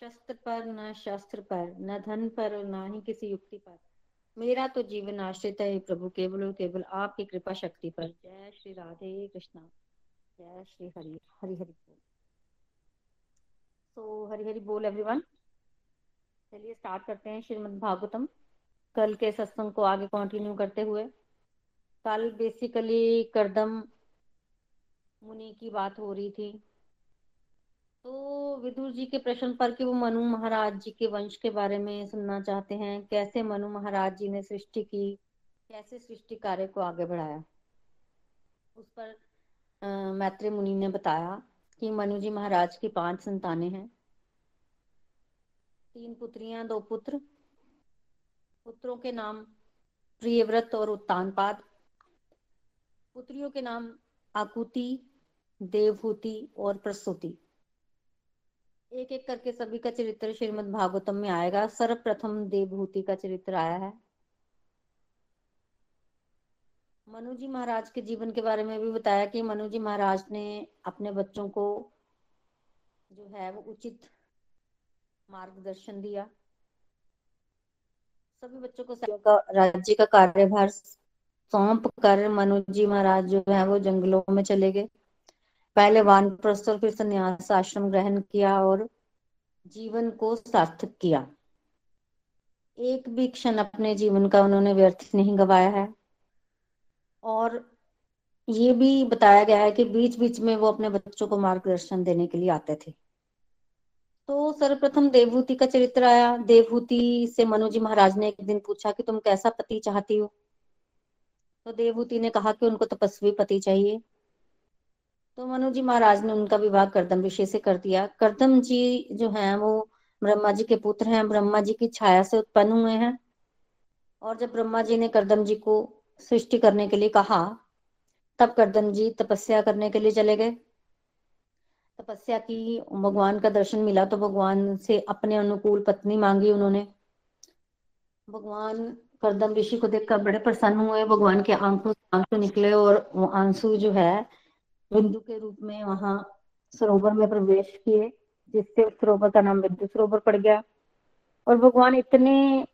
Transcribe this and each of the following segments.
शस्त्र पर, न शास्त्र पर, न धन पर और न ही किसी युक्ति पर। मेरा तो जीवन आश्रित है प्रभु, केवल और केवल आपकी कृपा शक्ति पर। जय श्री राधे कृष्णा। जय श्री हरि हरि हरि बोल। तो हरि हरि बोल एवरीवन चलिए स्टार्ट करते हैं श्रीमद् भागवतम। कल के सत्संग को आगे कंटिन्यू करते हुए। कल बेसिकली करदम मुनि की बात हो रही थी। तो विदुर जी के प्रश्न पर कि वो मनु महाराज जी के वंश के बारे में सुनना चाहते हैं, कैसे मनु महाराज जी ने सृष्टि की, कैसे सृष्टि कार्य को आगे बढ़ाया? उस पर मैत्री मुनि ने बताया कि मनु जी महाराज की पाँच संतानें हैं। तीन पुत्रियाँ, दो पुत्र। पुत्रों के नाम प्रियव्रत और उत्तानपाद। पुत्रियों के नाम आकुति देवभूति और प्रसूति। एक एक करके सभी का चरित्र श्रीमद भागवतम में आएगा। सर्वप्रथम देवभूति का चरित्र आया है। मनु जी महाराज के जीवन के बारे में भी बताया कि मनु जी महाराज ने अपने बच्चों को जो है वो उचित मार्गदर्शन दिया। सभी बच्चों को का, राज्य का कार्यभार सौंप कर मनु जी महाराज जो है वो जंगलों में चले गए। पहले वान प्रस्थ फिर संन्यास, आश्रम ग्रहण किया और जीवन को सार्थक किया। एक भी क्षण अपने जीवन का उन्होंने व्यर्थ नहीं गवाया है। और ये भी बताया गया है कि बीच बीच में वो अपने बच्चों को मार्गदर्शन देने के लिए आते थे। तो सर्वप्रथम देवभूति का चरित्र आया। देवभूति से मनोजी महाराज ने एक दिन पूछा कि तुम कैसा पति चाहती हो? तो देवभूति ने कहा कि उनको तपस्वी पति चाहिए। तो मनु जी महाराज ने उनका विवाह करदम ऋषि से कर दिया। करदम जी जो हैं, वो ब्रह्मा जी के पुत्र हैं। ब्रह्मा जी की छाया से उत्पन्न हुए हैं। और जब ब्रह्मा जी ने करदम जी को सृष्टि करने के लिए कहा, तब करदम जी तपस्या करने के लिए चले गए। तपस्या की, भगवान का दर्शन मिला तो भगवान से अपने अनुकूल पत्नी मांगी उन्होंने। भगवान करदम ऋषि को देखकर बड़े प्रसन्न हुए। भगवान के आँखों से आँसू निकले और वो आँसू जो है बिंदु के रूप में वहाँ सरोवर में प्रवेश किए, जिससे उस सरोवर का नाम बिंदु सरोवर पड़ गया। और भगवान इतने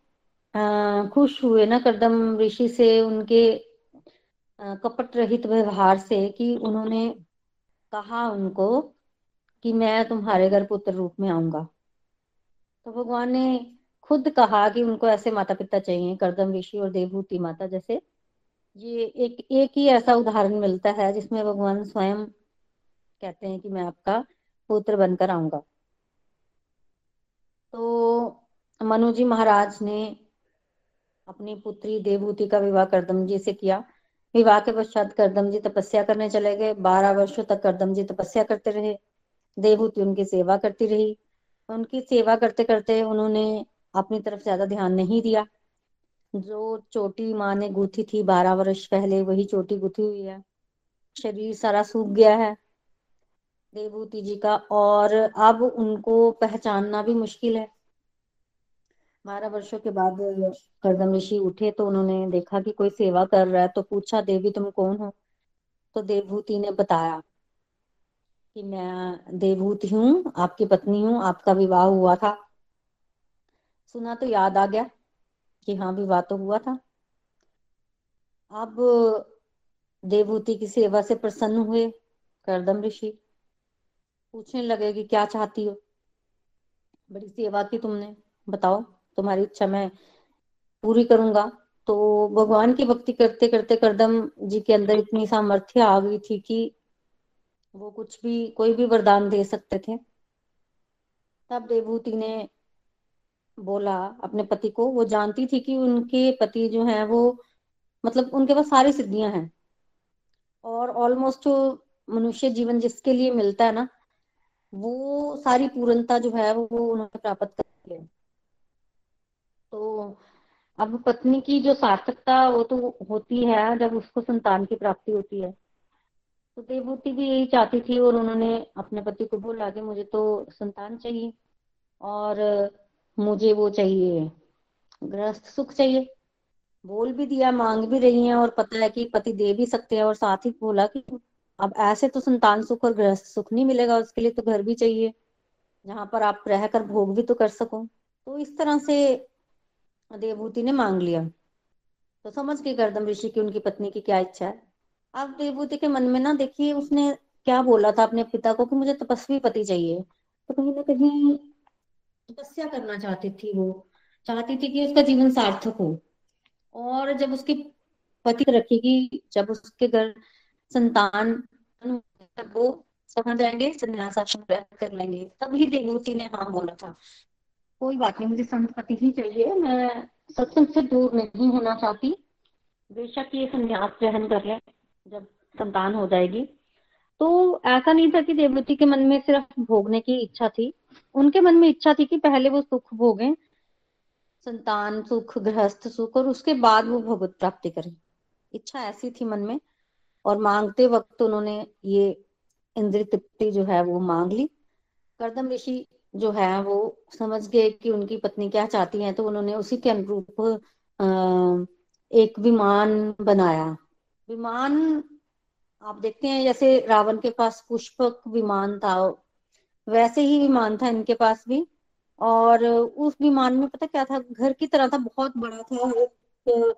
खुश हुए ना करदम ऋषि से उनके कपट रहित व्यवहार से कि उन्होंने कहा उनको कि मैं तुम्हारे घर पुत्र रूप में आऊँगा। तो भगवान ने खुद कहा कि उनको ऐसे माता पिता चाहिए, करदम ऋषि और देवभूति माता जैसे ये एक एक ही ऐसा उदाहरण मिलता है जिसमें भगवान स्वयं कहते हैं कि मैं आपका पुत्र बनकर आऊँगा। तो मनु जी महाराज ने अपनी पुत्री देवभूति का विवाह करदम जी से किया। विवाह के पश्चात करदम जी तपस्या करने चले गए। बारह वर्षों तक करदम जी तपस्या करते रहे। देवभूति उनकी सेवा करती रही। उनकी सेवा करते करते उन्होंने अपनी तरफ़ ज़्यादा ध्यान नहीं दिया। जो चोटी माँ ने गुथी थी बारह वर्ष पहले, वही चोटी गुथी हुई है। शरीर सारा सूख गया है देवभूति जी का, और अब उनको पहचानना भी मुश्किल है। बारह वर्षों के बाद करदम ऋषि उठे तो उन्होंने देखा कि कोई सेवा कर रहा है तो पूछा, देवी, तुम कौन हो? तो देवभूति ने बताया कि मैं देवभूति हूँ, आपकी पत्नी हूँ, आपका विवाह हुआ था। सुना तो याद आ गया। कि हाँ विवाह तो हुआ था। अब देवभूति की सेवा से प्रसन्न हुए करदम ऋषि। पूछने लगे कि क्या चाहती हो? बड़ी सेवा की तुमने। बताओ, तुम्हारी इच्छा मैं पूरी करूँगा। तो भगवान की भक्ति करते करते करदम जी के अंदर इतनी सामर्थ्य आ गई थी कि वो कुछ भी, कोई भी वरदान दे सकते थे। तब देवभूति ने बोला अपने पति को, वो जानती थी कि उनके पति जो है वो मतलब उनके पास सारी सिद्धियाँ हैं। और ऑलमोस्ट मनुष्य जीवन जिसके लिए मिलता है ना, वो सारी पूर्णता जो है वो उन्होंने प्राप्त कर लिया तो अब पत्नी की जो सार्थकता वो तो होती है, जब उसको संतान की प्राप्ति होती है। तो देवभूति भी यही चाहती थी और उन्होंने अपने पति को बोला कि मुझे तो संतान चाहिए। और मुझे वो चाहिए। गृहस्थ सुख चाहिए। बोल भी दिया, मांग भी रही है और पता है कि पति दे भी सकते हैं और साथ ही बोला कि अब ऐसे तो संतान सुख और गृहस्थ सुख नहीं मिलेगा, उसके लिए तो घर भी चाहिए। जहाँ पर आप रहकर भोग भी तो कर सको। तो इस तरह से देवभूति ने मांग लिया। तो समझ गई गर्दम ऋषि की उनकी पत्नी की क्या इच्छा है। अब देवभूति के मन में ना देखिए, उसने क्या बोला था अपने पिता को कि मुझे तपस्वी पति चाहिए। तो कहीं ना कहीं तपस्या करना चाहती थी वो। चाहती थी कि उसका जीवन सार्थक हो। और जब उसकी पति रखेगी जब उसके घर संतान वो कहाँ जाएँगे संन्यास आश्रम कर लेंगे। तभी देवभूति ने हाँ बोला था। कोई बात नहीं, मुझे संपत्ति ही चाहिए। मैं सत्संग से दूर नहीं होना चाहती। बेशक ये संन्यास ग्रहण कर ले, जब संतान हो जाएगी। तो ऐसा नहीं था कि देववती के मन में सिर्फ़ भोगने की इच्छा थी। उनके मन में इच्छा थी कि पहले वो सुख भोगे, संतान सुख, गृहस्थ सुख, और उसके बाद वो भगवत प्राप्ति करें। इच्छा ऐसी थी मन में, और मांगते वक्त उन्होंने ये इंद्र तृप्ति जो है वो मांग ली। करदम ऋषि जो है वो समझ गए कि उनकी पत्नी क्या चाहती है तो उन्होंने उसी के अनुरूप एक विमान बनाया। विमान आप देखते हैं, जैसे रावण के पास पुष्पक विमान था, वैसे ही विमान था इनके पास भी। और उस विमान में पता क्या था, घर की तरह था, बहुत बड़ा था एक,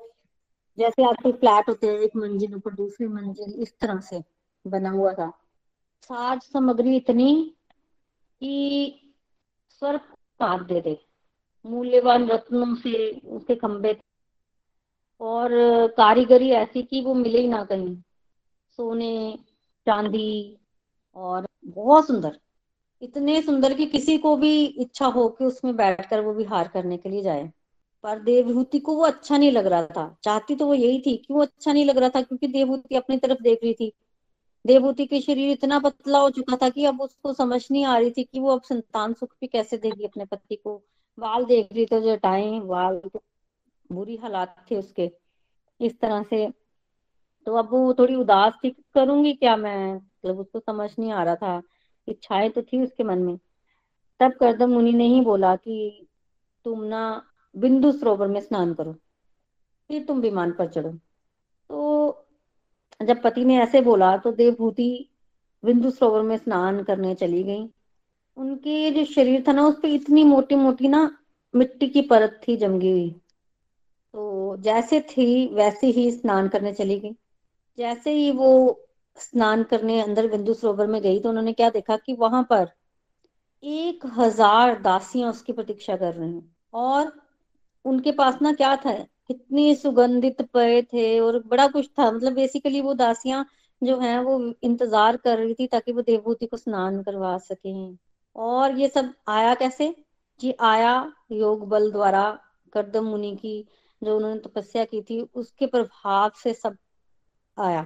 जैसे आपके फ्लैट होते हैं, एक मंजिल ऊपर, दूसरी मंजिल, इस तरह से बना हुआ था। साज सामग्री इतनी कि स्वर्ग काट दे दे मूल्यवान रत्नों से उसके खंबे और कारीगरी ऐसी की वो मिले ही ना कहीं। सोने, चांदी और बहुत सुंदर। इतने सुंदर कि किसी को भी इच्छा हो कि उसमें बैठकर वो विहार करने के लिए जाए। पर देवभूति को वो अच्छा नहीं लग रहा था। चाहती तो वो यही थी कि वो अच्छा नहीं लग रहा था क्योंकि देवभूति अपनी तरफ़ देख रही थी। देवभूति के शरीर इतना पतला हो चुका था कि अब उसको समझ नहीं आ रही थी कि वो अब संतान सुख भी कैसे देगी अपने पति को। बाल देख रही तो जटाएँ बाल बुरी हालात थे उसके। इस तरह से तो अब वो थोड़ी उदास थी करूँगी क्या मैं? मतलब उसको समझ नहीं आ रहा था इच्छाएँ तो थी उसके मन में। तब करदम मुनि ने ही बोला कि तुम ना बिंदु सरोवर में स्नान करो, फिर तुम विमान पर चढ़ो। तो जब पति ने ऐसे बोला तो देवभूति बिंदु सरोवर में स्नान करने चली गई। उनके जो शरीर था ना, उस पर इतनी मोटी मोटी ना मिट्टी की परत थी जमगी हुई। तो जैसे थी, वैसे ही स्नान करने चली गई। जैसे ही वो स्नान करने अंदर बिंदु सरोवर में गई तो उन्होंने क्या देखा कि वहाँ पर एक हज़ार दासियाँ उसकी प्रतीक्षा कर रही हैं। और उनके पास ना क्या था, कितनी सुगंधित पेय थे और बड़ा कुछ था। मतलब बेसिकली वो दासियाँ जो है, वो इंतज़ार कर रही थी ताकि वो देवभूति को स्नान करवा सके। और ये सब आया कैसे? जी आया योग बल द्वारा करदम मुनि की जो उन्होंने तपस्या की थी, उसके प्रभाव से सब आया।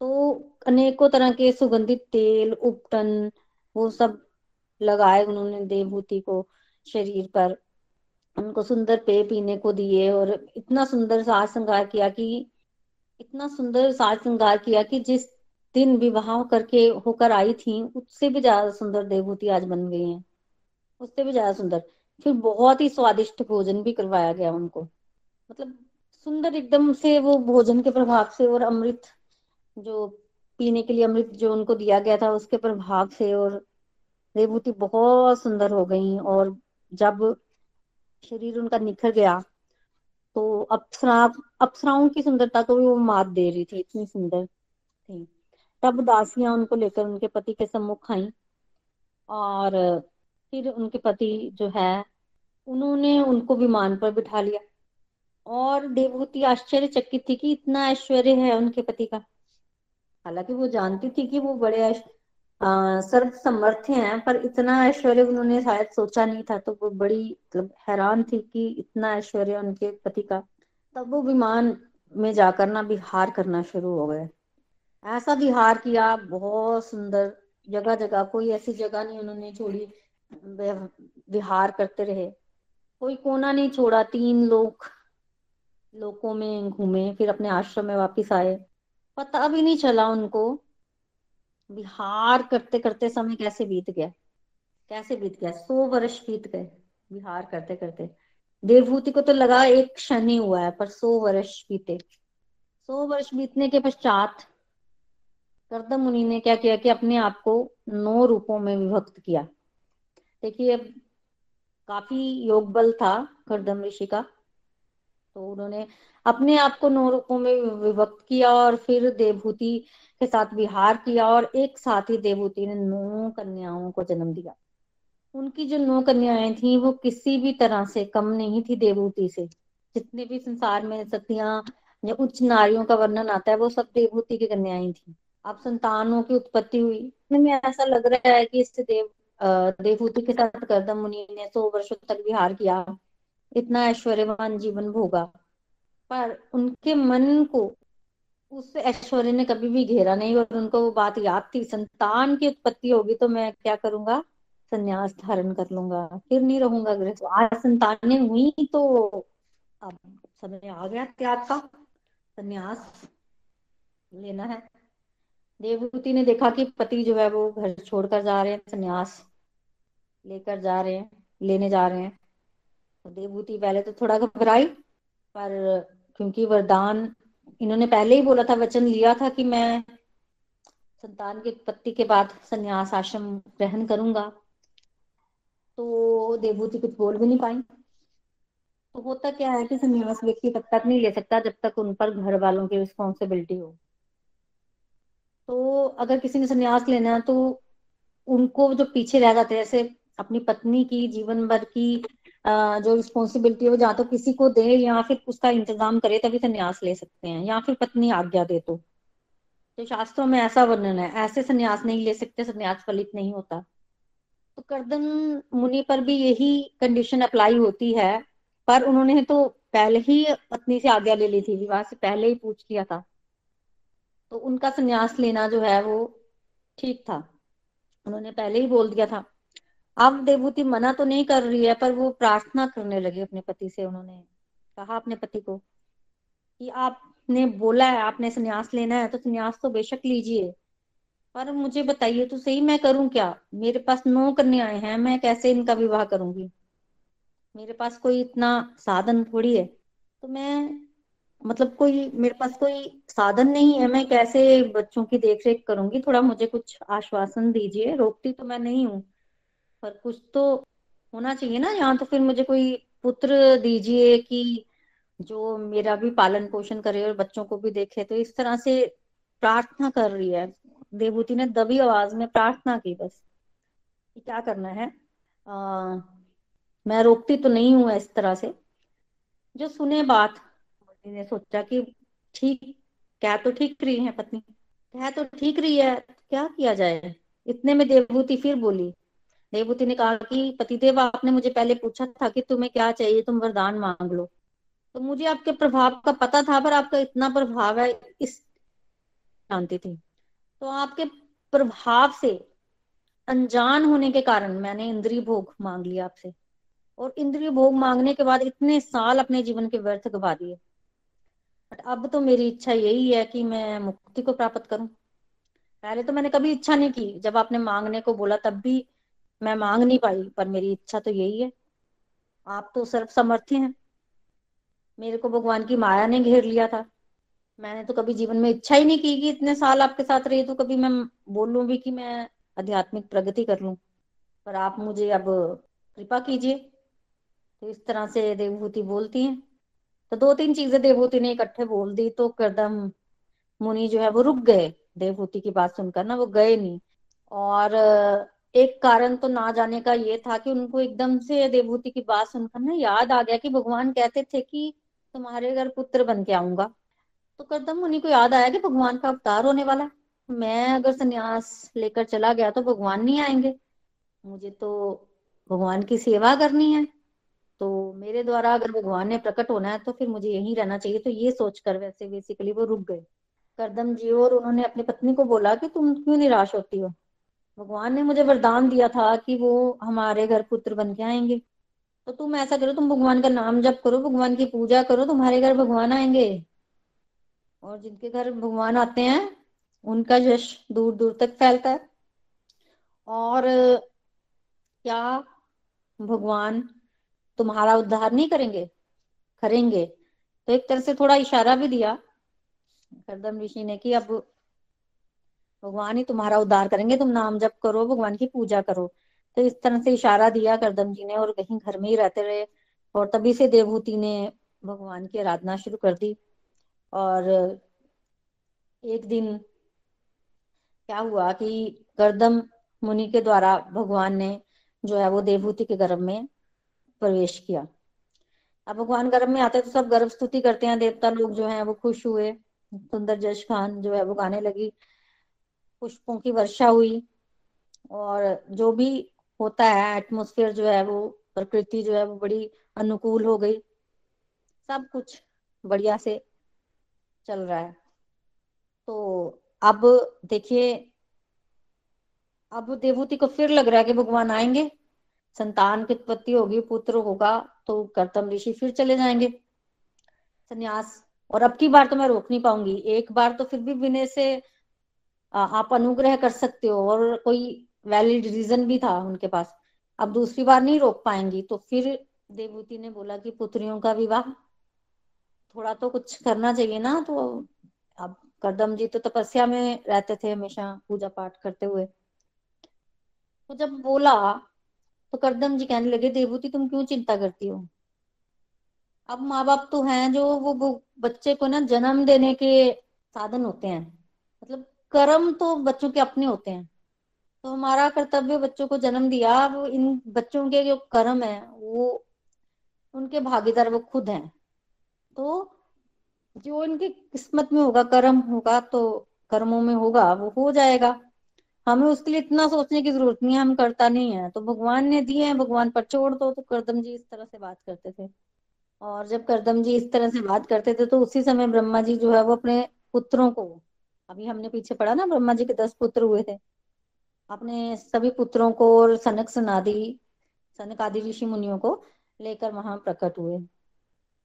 तो अनेकों तरह के सुगंधित तेल, उपटन, वो सब लगाए उन्होंने देवभूति को शरीर पर। उनको सुंदर पेय पीने को दिए और इतना सुंदर साज श्रृंगार किया कि, इतना सुंदर साज श्रृंगार किया कि जिस दिन विवाह करके होकर आई थी, उससे भी ज़्यादा सुंदर देवभूति आज बन गई है। उससे भी ज़्यादा सुंदर। फिर बहुत ही स्वादिष्ट भोजन भी करवाया गया उनको। मतलब सुंदर एकदम से वो भोजन के प्रभाव से और अमृत जो पीने के लिए अमृत जो उनको दिया गया था, उसके प्रभाव से और देवभूति बहुत सुंदर हो गई और जब शरीर उनका निखर गया तो अप्सरा, अप्सराओं की सुंदरता को भी वो मात दे रही थी, इतनी सुंदर थी। तब दासियाँ उनको लेकर उनके पति के सम्मुख आई और फिर उनके पति जो है, उन्होंने उनको विमान पर बिठा लिया। और देवभूति आश्चर्यचकित थी कि इतना ऐश्वर्य है उनके पति का। हालाँकि वो जानती थी कि वो बड़े सर्व समर्थ हैं, पर इतना ऐश्वर्य उन्होंने शायद सोचा नहीं था तो वो बड़ी मतलब हैरान थी कि इतना ऐश्वर्य उनके पति का। तब वो विमान में जाकर ना विहार करना शुरू हो गए। ऐसा विहार किया, बहुत सुंदर जगह जगह कोई ऐसी जगह नहीं उन्होंने छोड़ी विहार करते रहे। कोई कोना नहीं छोड़ा, तीन लोग लोकों में घूमे, फिर अपने आश्रम में वापस आए। पता भी नहीं चला उनको बिहार करते करते समय कैसे बीत गया। कैसे बीत गया? सौ वर्ष बीत गए बिहार करते करते देवभूति को तो लगा एक क्षण ही हुआ है, पर सौ वर्ष बीते। सौ वर्ष बीतने के पश्चात कर्दम मुनि ने क्या किया कि अपने आप को नौ रूपों में विभक्त किया। देखिए काफ़ी योग बल था कर्दम ऋषि का। तो उन्होंने अपने आप को नौ रूपों में विभक्त किया और फिर देवभूति के साथ विहार किया और एक साथ ही देवभूति ने नौ कन्याओं को जन्म दिया। उनकी जो नौ कन्याएँ थी, वो किसी भी तरह से कम नहीं थी देवभूति से। जितने भी संसार में सतियाँ या उच्च नारियों का वर्णन आता है, वो सब देवभूति की कन्याएँ थी। अब संतानों की उत्पत्ति हुई। में ऐसा लग रहा है कि इस देव देवभूति के साथ कर्दम मुनि ने सौ वर्षों तक विहार किया। इतना ऐश्वर्यवान जीवन भोगा। पर उनके मन को उस ऐश्वर्य ने कभी भी घेरा नहीं और उनको वो बात याद थी, संतान की उत्पत्ति होगी तो मैं क्या करूँगा? संन्यास धारण कर लूँगा, फिर नहीं रहूँगा गृह। तो आज संतानें हुई तो अब समय आ गया त्याग का। संन्यास लेना है। देवभूति ने देखा कि पति जो है वो घर छोड़कर जा रहे हैं, संन्यास लेकर जा रहे हैं, लेने जा रहे हैं। देवभूति पहले तो थोड़ा घबराई, पर क्योंकि वरदान, इन्होंने पहले ही बोला था, वचन लिया था कि मैं संतान की उत्पत्ति के बाद संन्यास आश्रम ग्रहण करूँगा। तो देवभूति कुछ बोल भी नहीं पाई। तो होता क्या है कि संन्यास व्यक्ति तब तक नहीं ले सकता जब तक उन पर घर वालों की रिस्पॉन्सिबिलिटी हो। तो अगर किसी ने संन्यास लेना है तो उनको जो पीछे रह जाते जैसे अपनी पत्नी की, जीवन भर की जो रिस्पॉन्सिबिलिटी है वो तो किसी को दे या फिर उसका इंतज़ाम करे तभी संन्यास ले सकते हैं, या फिर पत्नी आज्ञा दे तो। तो शास्त्रों में ऐसा वर्णन है, ऐसे संन्यास नहीं ले सकते, संन्यास फलित नहीं होता। तो कर्दन मुनि पर भी यही कंडीशन अप्लाई होती है, पर उन्होंने तो पहले ही पत्नी से आज्ञा ले ली थी, विवाह से पहले ही पूछ लिया था। तो उनका संन्यास लेना जो है वो ठीक था। उन्होंने पहले ही बोल दिया था। अब देवभूति मना तो नहीं कर रही है, पर वो प्रार्थना करने लगी अपने पति से उन्होंने। कहा अपने पति को कि आपने बोला है, आपने संन्यास लेना है तो संन्यास तो बेशक लीजिए। पर मुझे बताइए तो सही मैं करूँ क्या? मेरे पास नौ कन्याएँ हैं, मैं कैसे इनका विवाह करूँगी? मेरे पास कोई इतना साधन थोड़ी है। तो मैं मतलब कोई, मेरे पास कोई साधन नहीं है, मैं कैसे बच्चों की देख रेख करूँगी? थोड़ा मुझे कुछ आश्वासन दीजिए, रोकती तो मैं नहीं हूँ। पर कुछ तो होना चाहिए ना। यहाँ तो फिर मुझे कोई पुत्र दीजिए कि जो मेरा भी पालन पोषण करे और बच्चों को भी देखे। तो इस तरह से प्रार्थना कर रही है। देवभूति ने दबी आवाज़ में प्रार्थना की बस। क्या करना है? आ, मैं रोकती तो नहीं हूँ इस तरह से। जो सुने बात ने सोचा कि ठीक क्या तो ठीक रही है पत्नी। क्या तो ठीक रही है क्या किया जाए? इतने में देवभूति फिर बोली देवभूति ने कहा कि, पतिदेव, आपने मुझे पहले पूछा था कि तुम्हें क्या चाहिए, तुम वरदान मांग लो। तो मुझे आपके प्रभाव का पता था, पर आपका इतना प्रभाव है, इस जानती थी। तो आपके प्रभाव से, अनजान होने के कारण मैंने इंद्रिय भोग मांग लिया आपसे। और इंद्रिय भोग मांगने के बाद इतने साल अपने जीवन के व्यर्थ गवा दिए। बट अब तो मेरी इच्छा यही है कि मैं मुक्ति को प्राप्त करूँ। पहले तो मैंने कभी इच्छा नहीं की। जब आपने मांगने को बोला, तब भी मैं मांग नहीं पाई, पर मेरी इच्छा तो यही है। आप तो सर्व समर्थ्य हैं। मेरे को भगवान की माया ने घेर लिया था। मैंने तो कभी जीवन में इच्छा ही नहीं की कि इतने साल आपके साथ रही तो कभी मैं बोलूँ भी कि मैं आध्यात्मिक प्रगति कर लूँ। पर आप मुझे अब कृपा कीजिए। तो इस तरह से देवभूति बोलती हैं। तो दो तीन चीज़ें देवभूति ने इकट्ठे बोल दी तो करदम मुनि जो है वो रुक गए। देवभूति की बात सुनकर ना वो गए नहीं। और एक कारण तो ना जाने का ये था कि उनको एकदम से देवभूति की बात सुनकर ना याद आ गया कि भगवान कहते थे कि तुम्हारे घर पुत्र बन के आऊँगा। तो करदम उन्हीं को याद आया कि भगवान का अवतार होने वाला मैं अगर संन्यास लेकर चला गया तो भगवान नहीं आएँगे। मुझे तो भगवान की सेवा करनी है। तो मेरे द्वारा अगर भगवान ने प्रकट होना है तो फिर मुझे यहीं रहना चाहिए। तो ये सोचकर वैसे बेसिकली वो रुक गए। करदम जी और उन्होंने अपनी पत्नी को बोला कि तुम क्यों निराश होती हो? भगवान ने मुझे वरदान दिया था कि वो हमारे घर पुत्र बन के आएँगे। तो तुम ऐसा करो, तुम भगवान का नाम जप करो, भगवान की पूजा करो, तुम्हारे घर भगवान आएँगे। और जिनके घर भगवान आते हैं, उनका यश दूर दूर तक फैलता है। और, क्या भगवान तुम्हारा उद्धार नहीं करेंगे? करेंगे। तो एक तरह से थोड़ा इशारा भी दिया। करदम ऋषि ने कि अब भगवान ही तुम्हारा उद्धार करेंगे, तुम नाम जप करो, भगवान की पूजा करो। तो इस तरह से इशारा दिया करदम जी ने और कहीं घर में ही रहते रहे और तभी से देवभूति ने भगवान की आराधना शुरू कर दी। और एक दिन क्या हुआ कि करदम मुनि के द्वारा भगवान ने जो है वो देवभूति के गर्भ में प्रवेश किया। अब भगवान गर्भ में आते तो सब गर्भ स्तुति करते हैं, देवता लोग जो है वो खुश हुए, सुंदर जश खान जो है वो गाने लगी। पुष्पों की वर्षा हुई और जो भी होता है एटमोसफियर जो है वो, प्रकृति जो है वो बड़ी अनुकूल हो गई। सब कुछ बढ़िया से चल रहा है। तो अब देखिए, अब देवूति को फिर लग रहा है कि भगवान आएँगे। संतान की उत्पत्ति होगी, पुत्र होगा तो कर्तम ऋषि फिर चले जाएँगे। संन्यास। और अब की बार तो मैं रोक नहीं पाऊँगी। एक बार तो फिर भी विनय से आप अनुग्रह कर सकते हो और कोई वैलिड रीजन भी था उनके पास। अब दूसरी बार नहीं रोक पाएँगी तो फिर देवभूति ने बोला कि पुत्रियों का विवाह थोड़ा तो कुछ करना चाहिए ना तो अब करदम जी तो तपस्या में रहते थे हमेशा पूजा पाठ करते हुए। तो जब बोला तो करदम जी कहने लगे देवभूति तुम क्यों चिंता करती हो? अब माँ बाप तो हैं जो वो, बच्चे को ना जन्म देने के साधन होते हैं। कर्म तो बच्चों के अपने होते हैं। तो हमारा कर्तव्य बच्चों को जन्म दिया अब इन बच्चों के जो कर्म है, वो उनके भागीदार, वो खुद हैं। तो जो इनकी किस्मत में होगा, कर्म होगा तो कर्मों में होगा, वो हो जाएगा। हमें उसके लिए इतना सोचने की ज़रूरत नहीं है, हम करता नहीं है। तो भगवान ने दिए हैं, भगवान पर छोड़ दो तो करदम जी इस तरह से बात करते थे। और जब करदम जी इस तरह से बात करते थे तो उसी समय ब्रह्मा जी जो है, वो अपने पुत्रों को अभी हमने पीछे पढ़ा ना ब्रह्मा जी के दस पुत्र हुए थे। अपने सभी पुत्रों को और सनक सनादि, सनक आदि ऋषि मुनियों को लेकर वहाँ प्रकट हुए।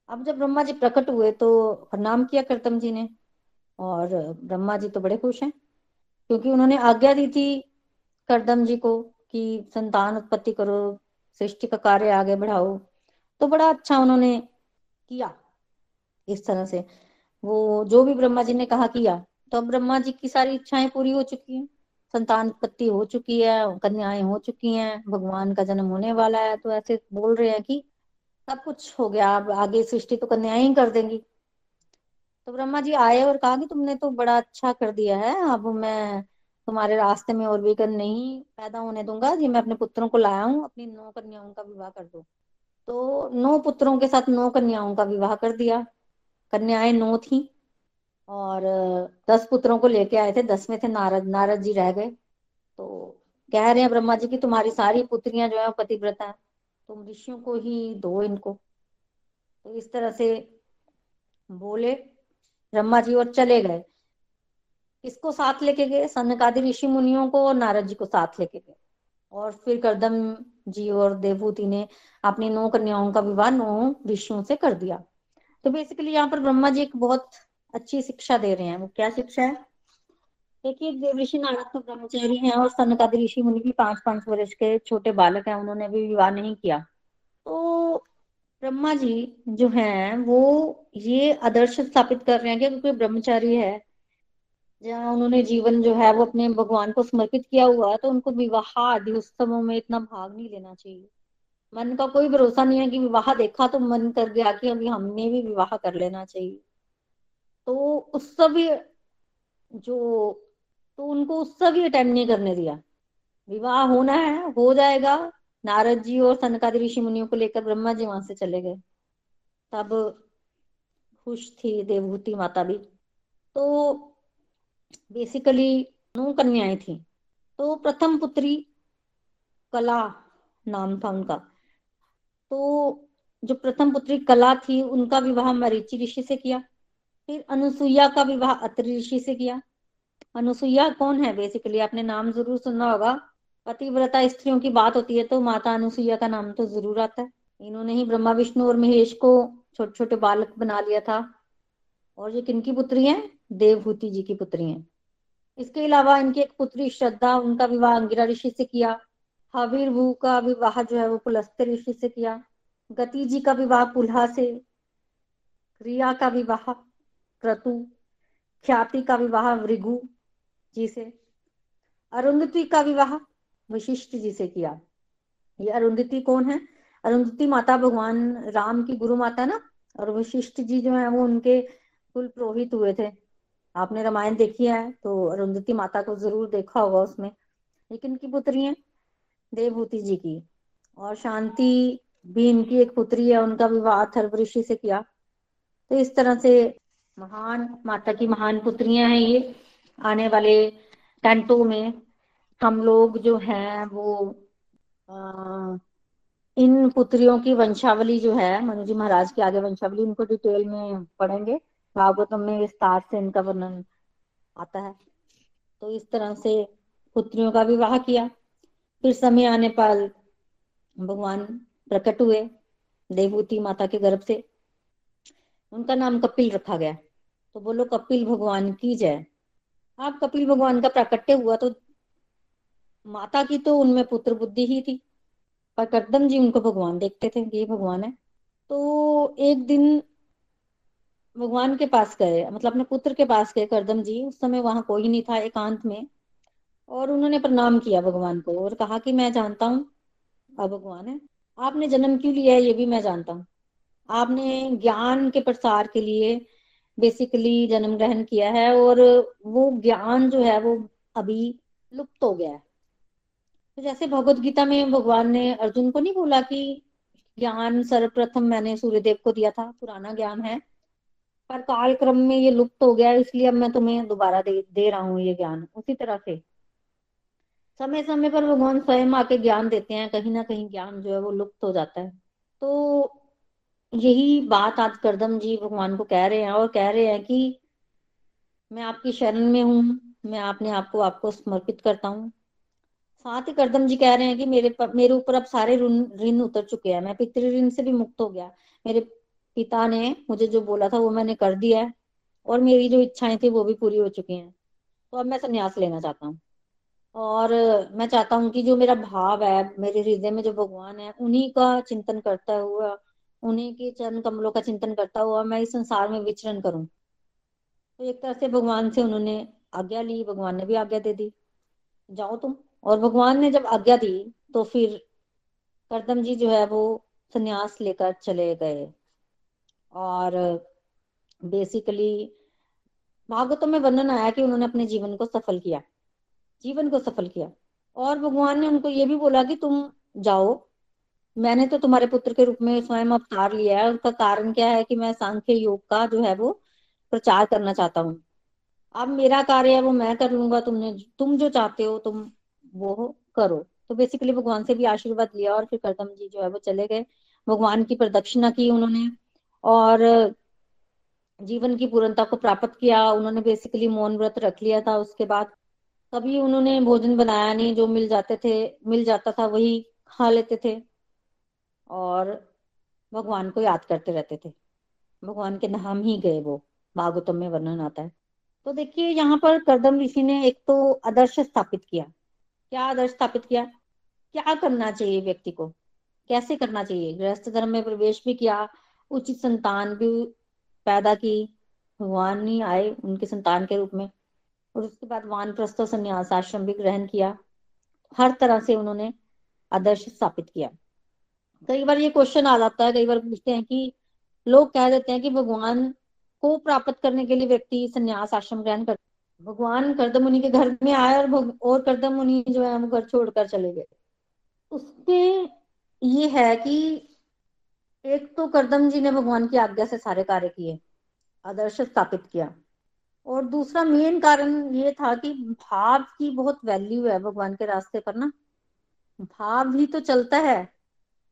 अब जब ब्रह्मा जी प्रकट हुए तो प्रणाम किया करतम जी ने और ब्रह्मा जी तो बड़े खुश हैं, क्योंकि उन्होंने आज्ञा दी थी करदम जी को कि संतान उत्पत्ति करो, सृष्टि का कार्य आगे बढ़ाओ। तो बड़ा अच्छा उन्होंने किया इस तरह से। वो जो भी ब्रह्मा जी ने कहा किया तो ब्रह्मा जी की सारी इच्छाएँ पूरी हो चुकी हैं। संतान उत्पत्ति हो चुकी है, कन्याएँ हो चुकी हैं, भगवान का जन्म होने वाला है। तो ऐसे बोल रहे हैं कि सब कुछ हो गया, अब आगे सृष्टि तो कन्याएँ ही कर देंगी। तो ब्रह्मा जी आए और कहा कि तुमने तो बड़ा अच्छा कर दिया है, अब मैं तुम्हारे रास्ते में और विघन नहीं पैदा होने दूँगा जी मैं अपने पुत्रों को लाया हूँ, अपनी नौ कन्याओं का विवाह कर दो। तो नौ पुत्रों के साथ नौ कन्याओं का विवाह कर दिया। कन्याएँ नौ थी। और दस पुत्रों को लेके आए थे, दस में थे नारद नारद जी रह गए। तो कह रहे हैं ब्रह्मा जी की तुम्हारी सारी पुत्रियाँ जो है पतिव्रता है, तुम ऋषियों को ही दो इनको। तो इस तरह से बोले ब्रह्मा जी और चले गए। किसको साथ लेके गए? सनकादि ऋषि मुनियों को और नारद जी को साथ लेके गए। और फिर करदम जी और देवभूति ने अपनी नौ कन्याओं का विवाह नौ ऋषियों से कर दिया। तो बेसिकली यहाँ पर ब्रह्मा जी एक बहुत अच्छी शिक्षा दे रहे हैं। वो क्या शिक्षा है? देखिए देव ऋषि नारद तो ब्रह्मचारी हैं और सनकादि ऋषि मुनि भी पाँच पाँच वर्ष के छोटे बालक हैं, उन्होंने भी विवाह नहीं किया। तो ब्रह्मा जी जो हैं, वो ये आदर्श स्थापित कर रहे हैं कि क्योंकि ब्रह्मचारी है। जहाँ उन्होंने जीवन जो है, वो अपने भगवान को समर्पित किया हुआ है तो उनको विवाह आदि उत्सवों में इतना भाग नहीं लेना चाहिए। मन का कोई भरोसा नहीं है कि विवाह देखा तो मन कर गया कि अभी हमने भी विवाह कर लेना चाहिए। तो उससे भी जो तो उनको उससे भी अटेंड नहीं करने दिया। विवाह होना है, हो जाएगा। नारद जी और सनकादि ऋषि मुनियों को लेकर ब्रह्मा जी वहाँ से चले गए। तब खुश थी देवभूति माता भी। तो बेसिकली नौ कन्याएँ थी। तो प्रथम पुत्री कला नाम था उनका। तो जो प्रथम पुत्री कला थी, उनका विवाह मरीचि ऋषि से किया। फिर अनुसुईया का विवाह अत्रि ऋषि से किया। अनुसुईया कौन है? बेसिकली आपने नाम ज़रूर सुना होगा। पतिव्रता स्त्रियों की बात होती है तो माता अनुसुईया का नाम तो ज़रूर आता है। इन्होंने ही ब्रह्मा, विष्णु और महेश को छोटे छोटे बालक बना लिया था। और ये किनकी पुत्री है? देवभूति जी की पुत्री है। इसके अलावा इनकी एक पुत्री श्रद्धा, उनका विवाह अंगिरा ऋषि से किया। हवीर भू का विवाह जो है वो पुलस्त्य ऋषि से किया। गति जी का विवाह पुल्हा से, क्रिया का विवाह। क्रतु ख्याति का विवाह भृगु जी से, अरुंधति का विवाह वशिष्ठ जी से किया। ये अरुंधति कौन है? अरुंधति माता भगवान राम की गुरु माता ना? और वशिष्ठ जी जो है वो उनके कुल पुरोहित हुए थे। आपने रामायण देखी है तो अरुंधति माता को ज़रूर देखा होगा उसमें। लेकिन की पुत्री है? देवभूति जी की। और शांति भी इनकी एक पुत्री है, उनका विवाह अथर्व ऋषि से किया। तो इस तरह से महान माता की महान पुत्रियाँ हैं ये। आने वाले टेंटो में हम लोग जो हैं वो आ, इन पुत्रियों की वंशावली जो है मनु जी महाराज की आगे वंशावली उनको डिटेल में पढ़ेंगे। भागवतम में विस्तार से इनका वर्णन आता है। तो इस तरह से पुत्रियों का विवाह किया। फिर समय आने पर भगवान प्रकट हुए देवभूति माता के गर्भ से। उनका नाम कपिल रखा गया। तो बोलो, कपिल भगवान की जय। आप कपिल भगवान का प्राकट्य हुआ तो माता की तो उनमें पुत्र बुद्धि ही थी, पर करदम जी उनको भगवान देखते थे, ये भगवान है। तो एक दिन भगवान के पास गए मतलब अपने पुत्र के पास गए करदम जी। उस समय वहाँ कोई नहीं था एकांत में, और उन्होंने प्रणाम किया भगवान को और कहा कि मैं जानता हूँ अब भगवान है। आपने जन्म क्यों लिया है, ये भी मैं जानता हूँ। आपने ज्ञान के प्रसार के लिए बेसिकली जन्म ग्रहण किया है और वो ज्ञान जो है वो अभी लुप्त हो गया है। तो जैसे भगवत गीता में भगवान ने अर्जुन को नहीं बोला कि ज्ञान सर्वप्रथम मैंने सूर्यदेव को दिया था, पुराना ज्ञान है, पर काल क्रम में ये लुप्त हो गया इसलिए अब मैं तुम्हें दोबारा दे दे रहा हूँ ये ज्ञान। उसी तरह से समय समय पर भगवान स्वयं आके ज्ञान देते हैं, कहीं ना कहीं ज्ञान जो है वो लुप्त हो जाता है। तो यही बात आज करदम जी भगवान को कह रहे हैं और कह रहे हैं कि मैं आपकी शरण में हूँ मैं आपने आपको आपको समर्पित करता हूँ। साथ ही करदम जी कह रहे हैं कि मेरे पर, मेरे ऊपर अब सारे ऋण उतर चुके हैं। मैं पितृ ऋण से भी मुक्त हो गया। मेरे पिता ने मुझे जो बोला था वो मैंने कर दिया है और मेरी जो इच्छाएँ थी वो भी पूरी हो चुकी हैं। तो अब मैं संन्यास लेना चाहता हूँ। और मैं चाहता हूँ कि जो मेरा भाव है मेरे हृदय में जो भगवान है उन्हीं का चिंतन करता हुआ उन्हीं के चरण कमलों का चिंतन करता हुआ मैं इस संसार में विचरण करूँ। तो एक तरह से भगवान से उन्होंने आज्ञा ली, भगवान ने भी आज्ञा दे दी। जाओ तुम। और भगवान ने जब आज्ञा दी तो फिर करदम जी जो है वो संन्यास लेकर चले गए। और बेसिकली भागवतों में वर्णन आया कि उन्होंने अपने जीवन को सफल किया। जीवन को सफल किया। और भगवान ने उनको ये भी बोला कि तुम जाओ मैंने तो तुम्हारे पुत्र के रूप में स्वयं अवतार लिया है। उसका कारण क्या है कि मैं सांख्य योग का जो है वो प्रचार करना चाहता हूँ। अब मेरा कार्य है वो मैं कर लूँगा, तुमने तुम जो चाहते हो तुम वो करो। तो बेसिकली भगवान से भी आशीर्वाद लिया और फिर करदम जी जो है वो चले गए। भगवान की प्रदक्षिणा की उन्होंने और जीवन की पूर्णता को प्राप्त किया। उन्होंने बेसिकली मौन व्रत रख लिया था। उसके बाद कभी उन्होंने भोजन बनाया नहीं। जो मिल जाते थे, मिल जाता था वही खा लेते थे। और भगवान को याद करते रहते थे। भगवान के नाम ही गए वो, भागवतम में वर्णन आता है। तो देखिए, यहाँ पर करदम ऋषि ने एक तो आदर्श स्थापित किया। क्या आदर्श स्थापित किया? क्या करना चाहिए व्यक्ति को? कैसे करना चाहिए? गृहस्थ धर्म में प्रवेश भी किया, उचित संतान भी पैदा की, भगवान ही आए उनके संतान के रूप में। और उसके बाद वान प्रस्थ संन्यास आश्रम भी ग्रहण किया। हर तरह से उन्होंने आदर्श स्थापित किया। कई बार ये क्वेश्चन आ जाता है, कई बार पूछते हैं कि लोग कह देते हैं कि भगवान को प्राप्त करने के लिए व्यक्ति संन्यास आश्रम ग्रहण कर, भगवान करदम मुनि के घर में आए और और करदम मुनि जो है वो घर छोड़कर चले गए। उसमें ये है कि एक तो करदम जी ने भगवान की आज्ञा से सारे कार्य किए, आदर्श स्थापित किया। और दूसरा मेन कारण ये था कि भाव की बहुत वैल्यू है भगवान के रास्ते पर ना। भाव भी तो चलता है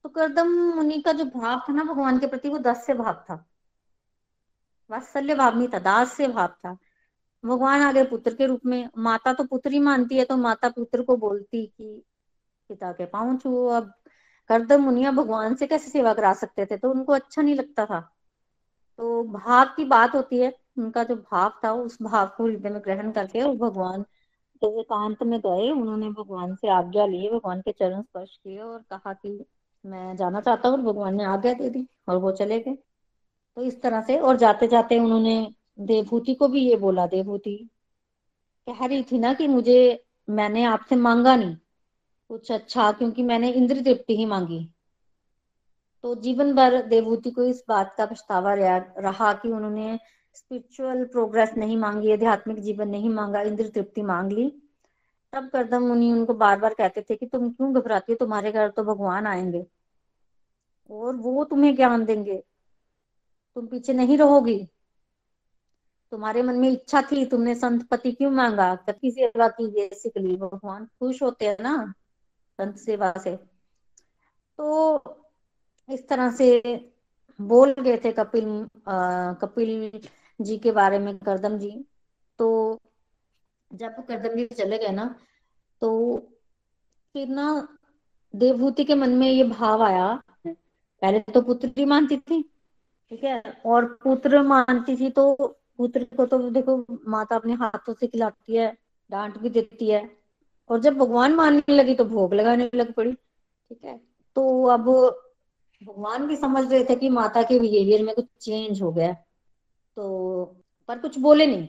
तो करदम मुनि का जो भाव था ना भगवान के प्रति वो दास्य भाव था। वात्सल्य भाव नहीं था, दास्य भाव था। भगवान आ गए पुत्र के रूप में, माता तो पुत्र ही मानती है तो माता पुत्र को बोलती कि पिता के पाँव छू। अब करदम मुनिया भगवान से कैसे सेवा करा सकते थे? तो उनको अच्छा नहीं लगता था। तो भाव की बात होती है, उनका जो भाव था, उस भाव को हृदय में ग्रहण करके और भगवान एकांत में गए। उन्होंने भगवान से आज्ञा ली, भगवान के चरण स्पर्श किए और कहा कि मैं जाना चाहता हूँ, भगवान ने आज्ञा दे दी और वो चले गए। तो इस तरह से और जाते जाते उन्होंने देवभूति को भी ये बोला, देवभूति कह रही थी ना कि मुझे, मैंने आपसे मांगा नहीं, कुछ अच्छा क्योंकि मैंने इंद्र तृप्ति ही मांगी। तो जीवन भर देवभूति को इस बात का पछतावा रहा कि उन्होंने स्पिरिचुअल प्रोग्रेस नहीं मांगी, आध्यात्मिक जीवन नहीं मांगा, इंद्र तृप्ति मांग ली। तब करदम मुनि उनको बार बार कहते थे कि तुम क्यों घबराती हो? तुम्हारे घर तो भगवान आएँगे। और वो तुम्हें ज्ञान देंगे। तुम पीछे नहीं रहोगी। तुम्हारे मन में इच्छा थी तुमने संत पति क्यों मांगा? कति सेवा की बेसिकली भगवान खुश होते हैं ना संत सेवा से। तो इस तरह से बोल गए थे कपिल आ, कपिल जी के बारे में करदम जी। तो जब करदम जी चले गए ना तो फिर ना देवभूति के मन में ये भाव आया। पहले तो पुत्री मानती थी, ठीक है, और पुत्र मानती थी तो पुत्र को तो देखो माता अपने हाथों से खिलाती है, डांट भी देती है, और जब भगवान मानने लगी तो भोग लगाने लग पड़ी, ठीक है। तो अब भगवान भी समझ रहे थे कि माता के बिहेवियर में कुछ चेंज हो गया तो पर कुछ बोले नहीं।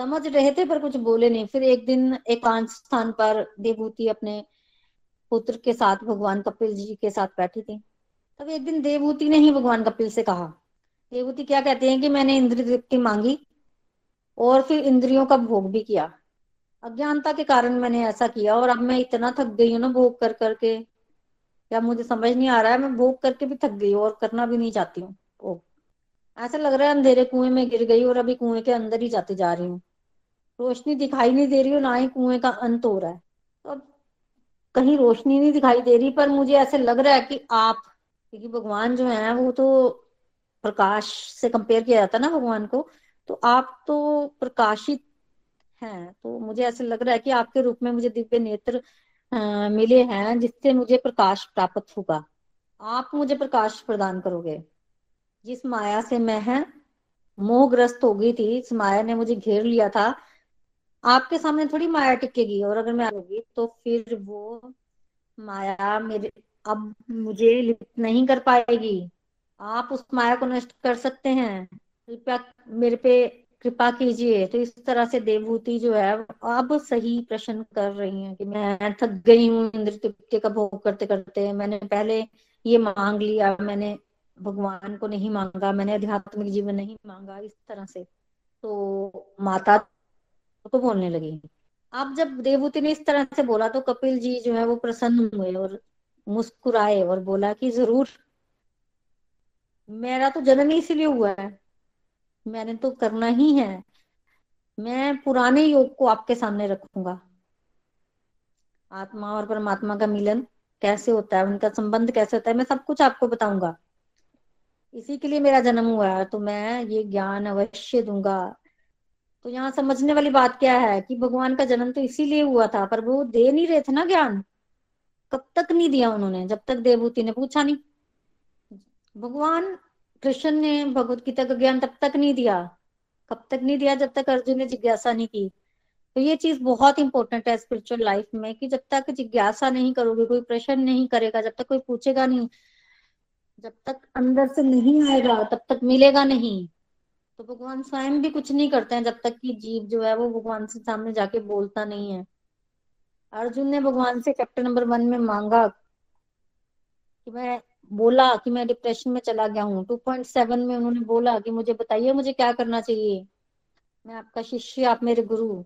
समझ रहे थे, पर कुछ बोले नहीं। फिर एक दिन एकांत स्थान पर देवभूति अपने पुत्र के साथ, भगवान कपिल जी के साथ बैठी थी। तब एक दिन देवभूति ने ही भगवान कपिल से कहा, देवभूति क्या कहते हैं कि मैंने इंद्र तृप्ति मांगी और फिर इंद्रियों का भोग भी किया। अज्ञानता के कारण मैंने ऐसा किया और अब मैं इतना थक गई हूँ ना भोग कर करके। या मुझे समझ नहीं आ रहा है, मैं भोग करके भी थक गई और करना भी नहीं चाहती हूँ। ऐसा लग रहा है अंधेरे कुएँ में गिर गई और अभी कुएँ के अंदर ही जाती जा रही हूँ। रोशनी दिखाई नहीं दे रही और ना ही कुएँ का अंत हो रहा है। तो अब कहीं रोशनी नहीं दिखाई दे रही, पर मुझे ऐसे लग रहा है कि आप, क्योंकि भगवान जो है, वो तो प्रकाश से कंपेयर किया जाता है ना भगवान को तो आप तो प्रकाशित हैं तो मुझे ऐसे लग रहा है कि आपके रूप में मुझे दिव्य नेत्र मिले हैं, जिससे मुझे प्रकाश प्राप्त होगा। आप मुझे प्रकाश प्रदान करोगे। जिस माया से मैं है, मोहग्रस्त हो गई थी, इस माया ने मुझे घेर लिया था आपके सामने थोड़ी माया टिकेगी और अगर मैं होगी तो फिर वो माया मेरे, अब मुझे लिप्त नहीं कर पाएगी। आप उस माया को नष्ट कर सकते हैं। कृपया मेरे पे कृपा कीजिए। तो इस तरह से देवभूति जो है अब सही प्रश्न कर रही है कि मैं थक गई हूँ, इंद्र तृप्ति का भोग करते करते। मैंने पहले ये मांग लिया, मैंने भगवान को नहीं मांगा, मैंने आध्यात्मिक जीवन नहीं मांगा, इस तरह से। तो माता तो बोलने लगी। अब जब देवभूति ने इस तरह से बोला तो कपिल जी जो है वो प्रसन्न हुए और मुस्कुराए और बोला कि ज़रूर, मेरा तो जन्म ही इसीलिए हुआ है। मैंने तो करना ही है। मैं पुराने योग को आपके सामने रखूँगा। आत्मा और परमात्मा का मिलन कैसे होता है, उनका संबंध कैसे होता है, मैं सब कुछ आपको बताऊँगा। इसी के लिए मेरा जन्म हुआ है तो मैं ये ज्ञान अवश्य दूँगा। तो यहाँ समझने वाली बात क्या है कि भगवान का जन्म तो इसीलिए हुआ था, पर वो दे नहीं रहे थे ना ज्ञान। कब तक नहीं दिया उन्होंने? जब तक देवभूति ने पूछा नहीं। भगवान कृष्ण ने भगवत गीता का ज्ञान तब तक नहीं दिया। कब तक नहीं दिया? जब तक अर्जुन ने जिज्ञासा नहीं की। तो ये चीज़ बहुत इंपॉर्टेंट है स्पिरिचुअल लाइफ में कि जब तक जिज्ञासा नहीं करोगे, कोई प्रश्न नहीं करेगा, जब तक कोई पूछेगा नहीं, जब तक अंदर से नहीं आएगा, तब तक मिलेगा नहीं। तो भगवान स्वयं भी कुछ नहीं करते हैं जब तक कि जीव जो है वो भगवान से सामने जाके बोलता नहीं है। अर्जुन ने भगवान से चैप्टर नंबर वन में मांगा कि मैं बोला कि मैं डिप्रेशन में चला गया हूँ। 2.7 में उन्होंने बोला कि मुझे बताइए मुझे क्या करना चाहिए? मैं आपका शिष्य, आप मेरे गुरु।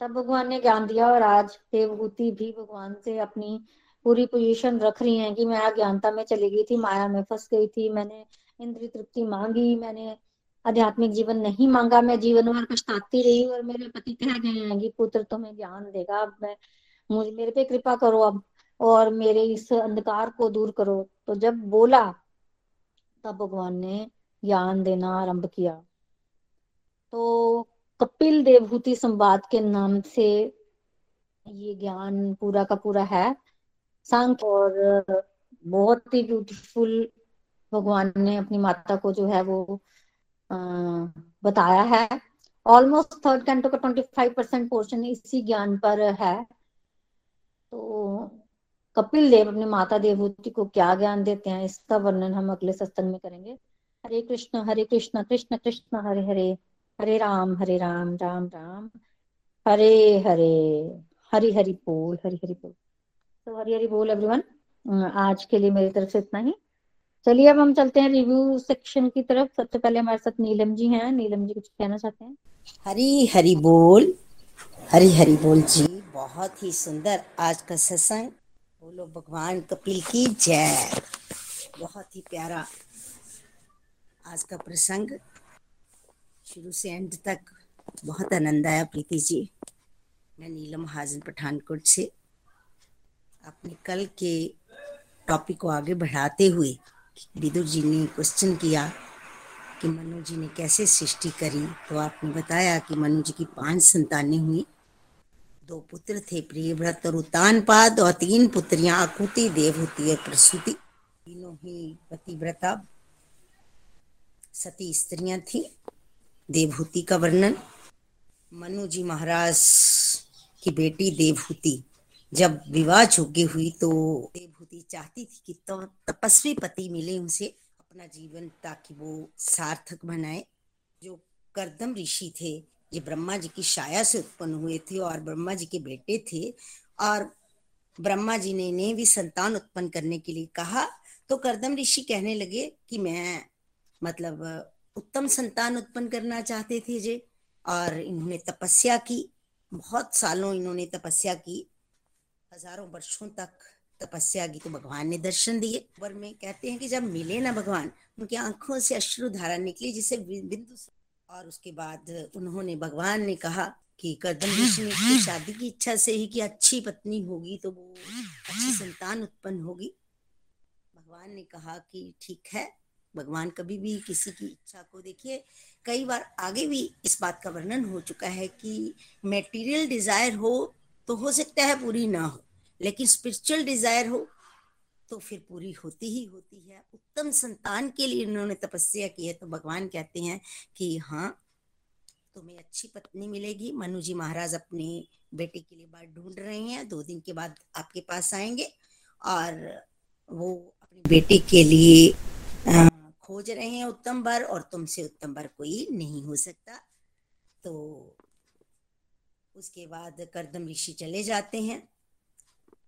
तब भगवान ने ज्ञान दिया और आज देवभूति भी भगवान से अपनी पूरी पोजीशन रख रही हैं कि मैं अज्ञानता में चली गई थी, माया में फंस गई थी, मैंने इंद्रिय तृप्ति मांगी, मैंने आध्यात्मिक जीवन नहीं मांगा, मैं जीवन भर पछताती रही और मेरे पति कह गए हैं कि पुत्र तुम्हें ज्ञान देगा, अब मैं, मुझे, मेरे पे कृपा करो अब और मेरे इस अंधकार को दूर करो। तो जब बोला, तब भगवान ने ज्ञान देना आरंभ किया। तो कपिल देवभूति संवाद के नाम से ये ज्ञान पूरा का पूरा है। सांख्य और बहुत ही ब्यूटीफुल भगवान ने अपनी माता को जो है वो बताया है। ऑलमोस्ट थर्ड कैंटो का ट्वेंटी फाइव परसेंट पोर्शन इसी ज्ञान पर है। तो कपिल देव अपनी माता देवभूति को क्या ज्ञान देते हैं, इसका वर्णन हम अगले सत्संग में करेंगे। हरे कृष्ण हरे कृष्ण कृष्ण कृष्ण, हरे हरे हरे राम हरे राम राम राम, हरे हरे, हरि हरि बोल, हरि हरि बोल। तो हरि हरि बोल एवरीवन आज के लिए मेरी तरफ़ से इतना ही। चलिए अब हम चलते हैं रिव्यू सेक्शन की तरफ़। सबसे पहले हमारे साथ नीलम जी हैं। नीलम जी, कुछ कहना चाहते हैं? हरी हरि बोल, हरी हरि बोल जी। बहुत ही सुंदर आज का सत्संग। बोलो भगवान कपिल की जय। बहुत ही प्यारा आज का प्रसंग। शुरू से एंड तक बहुत आनंद आया प्रीति जी। मैं नीलम हाजन पठानकोट से अपने कल के टॉपिक को आगे बढ़ाते हुए विदुर जी ने क्वेश्चन किया कि मनु जी ने कैसे सृष्टि करी? तो आपने बताया कि मनु जी की पाँच संतानें हुई। दो पुत्र थे, प्रियव्रत और उतान उतानपाद, और तीन पुत्रियाँ आकुति, देवहूति और प्रसूति। तीनों ही पतिव्रता सती स्त्रियाँ थी, देवहूति का वर्णन। मनु जी महाराज की बेटी देवहूति। जब विवाह योग्य हुई तो देवभूति चाहती थी कि तो तपस्वी पति मिले उसे अपना जीवन ताकि वो सार्थक बनाए। जो करदम ऋषि थे, ये ब्रह्मा जी की छाया से उत्पन्न हुए थे और ब्रह्मा जी के बेटे थे और ब्रह्मा जी ने इन्हें भी संतान उत्पन्न करने के लिए कहा। तो करदम ऋषि कहने लगे कि मैं मतलब उत्तम संतान उत्पन्न करना चाहते थे जे, और इन्होंने तपस्या की। बहुत सालों इन्होंने तपस्या की। हज़ारों वर्षों तक तपस्या की तो भगवान ने दर्शन दिए। पर में कहते हैं कि जब मिले ना भगवान, उनकी आँखों से अश्रु धारा निकली, जिसे बिंदु और उसके बाद उन्होंने भगवान ने कहा कि करदम ऋषि ने शादी की इच्छा से ही कि, अच्छी पत्नी होगी तो वो अच्छी संतान उत्पन्न होगी। भगवान ने कहा कि ठीक है, भगवान कभी भी किसी की इच्छा को देखिए। कई बार आगे भी इस बात का वर्णन हो चुका है कि मेटीरियल डिज़ायर हो तो हो सकता है पूरी ना हो। लेकिन स्पिरिचुअल डिज़ायर हो तो फिर पूरी होती ही होती है। उत्तम संतान के लिए उन्होंने तपस्या की है तो भगवान कहते हैं कि हाँ तुम्हें अच्छी पत्नी मिलेगी। मनु जी महाराज अपने बेटे के लिए बात ढूंढ रहे हैं, दो दिन के बाद आपके पास आएँगे और वो अपने बेटे के लिए खोज रहे हैं उत्तम वर और तुमसे उत्तम वर कोई नहीं हो सकता। तो उसके बाद करदम ऋषि चले जाते हैं।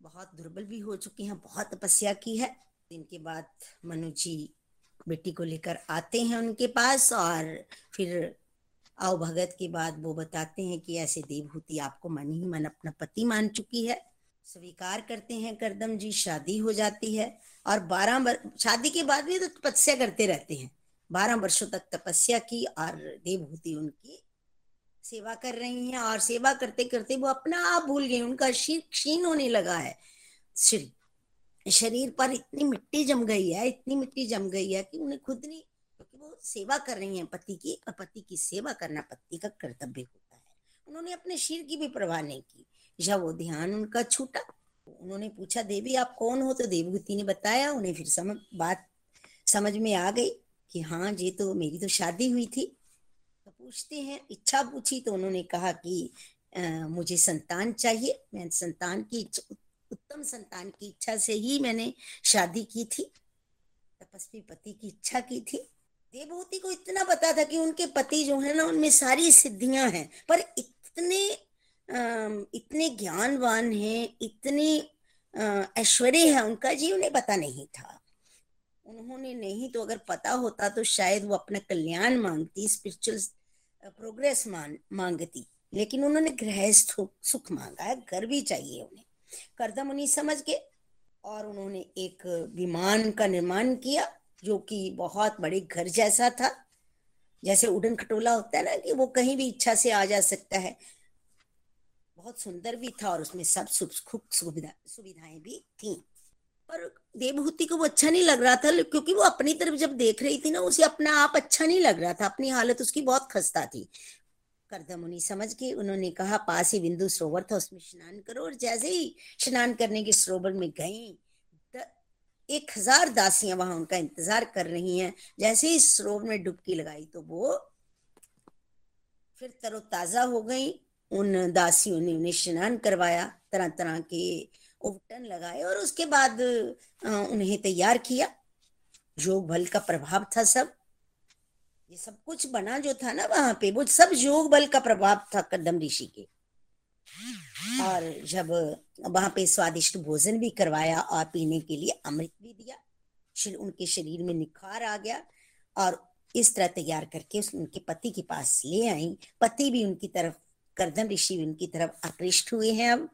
बहुत दुर्बल भी हो चुके हैं, बहुत तपस्या की है। इनके बाद मनु जी बेटी को लेकर आते हैं उनके पास और फिर आओ भगत के बाद वो बताते हैं कि ऐसे देवभूति आपको मन ही मन अपना पति मान चुकी है। स्वीकार करते हैं करदम जी, शादी हो जाती है और बारह बर... शादी के बाद भी तो तपस्या करते रहते हैं। बारह वर्षों तक तपस्या की और देवभूति उनकी सेवा कर रही हैं और सेवा करते करते वो अपना आप भूल गए, उनका शीर क्षीण होने लगा है। शरीर शरीर पर इतनी मिट्टी जम गई है, इतनी मिट्टी जम गई है कि उन्हें खुद नहीं, क्योंकि वो सेवा कर रही हैं, पति की, और पति की सेवा करना पति का कर्तव्य होता है। उन्होंने अपने शीर की भी परवाह नहीं की। जब वो ध्यान उनका छूटा। उन्होंने पूछा, देवी, आप कौन हो? तो देवभूति ने बताया, उन्हें फिर समझ बात समझ में आ गई कि हाँ ये तो मेरी तो शादी हुई थी। पूछते हैं इच्छा पूछी तो उन्होंने कहा कि आ, मुझे संतान चाहिए। मैं संतान की उत्तम संतान की इच्छा से ही मैंने शादी की थी। तपस्वी पति की इच्छा की थी। देवभूति को इतना पता था कि उनके पति जो है ना उनमें सारी सिद्धियाँ हैं। पर इतने आ, इतने ज्ञानवान हैं इतने ऐश्वर्य है उनका जी उन्हें पता नहीं था। उन्होंने नहीं तो अगर पता होता तो शायद वो अपना कल्याण मांगती स्पिरिचुअल प्रोग्रेस मान, मांगती, लेकिन उन्होंने गृहस्थ सुख मांगा है, घर भी चाहिए उन्हें। कर्दम मुनि समझ के और उन्होंने एक विमान का निर्माण किया, जो कि बहुत बड़े घर जैसा था। जैसे उड़न खटोला होता है ना, कि वो कहीं भी इच्छा से आ जा सकता है। बहुत सुंदर भी था और उसमें सब सुख सुविधा, सुविधाएँ भी थी। पर देवभूति को वो अच्छा नहीं लग रहा था, क्योंकि वो अपनी तरफ़ जब देख रही थी ना, उसे अपना आप अच्छा नहीं लग रहा था। अपनी हालत उसकी बहुत खस्ता थी। करदम समझ के उन्होंने कहा, पास ही बिंदु सरोवर था, उसमें स्नान करो और जैसे ही स्नान करने के सरोवर में गई एक हज़ार दासियाँ वहाँ उनका इंतज़ार कर रही हैं। जैसे ही सरोवर में डुबकी लगाई तो वो फिर तरोताजा हो गई। उन दासियों ने उन्हें स्नान करवाया तरह तरह के उबटन लगाए और उसके बाद उन्हें तैयार किया। योग बल का प्रभाव था सब। ये सब कुछ बना जो था ना वहाँ पे, वो सब योग बल का प्रभाव था कदम ऋषि के। और जब वहाँ पे स्वादिष्ट भोजन भी करवाया और पीने के लिए अमृत भी दिया उनके शरीर में निखार आ गया और इस तरह तैयार करके उनके पति के पास ले आई। पति भी उनकी तरफ़ करदम ऋषि भी उनकी तरफ़ आकृष्ट हुए हैं अब।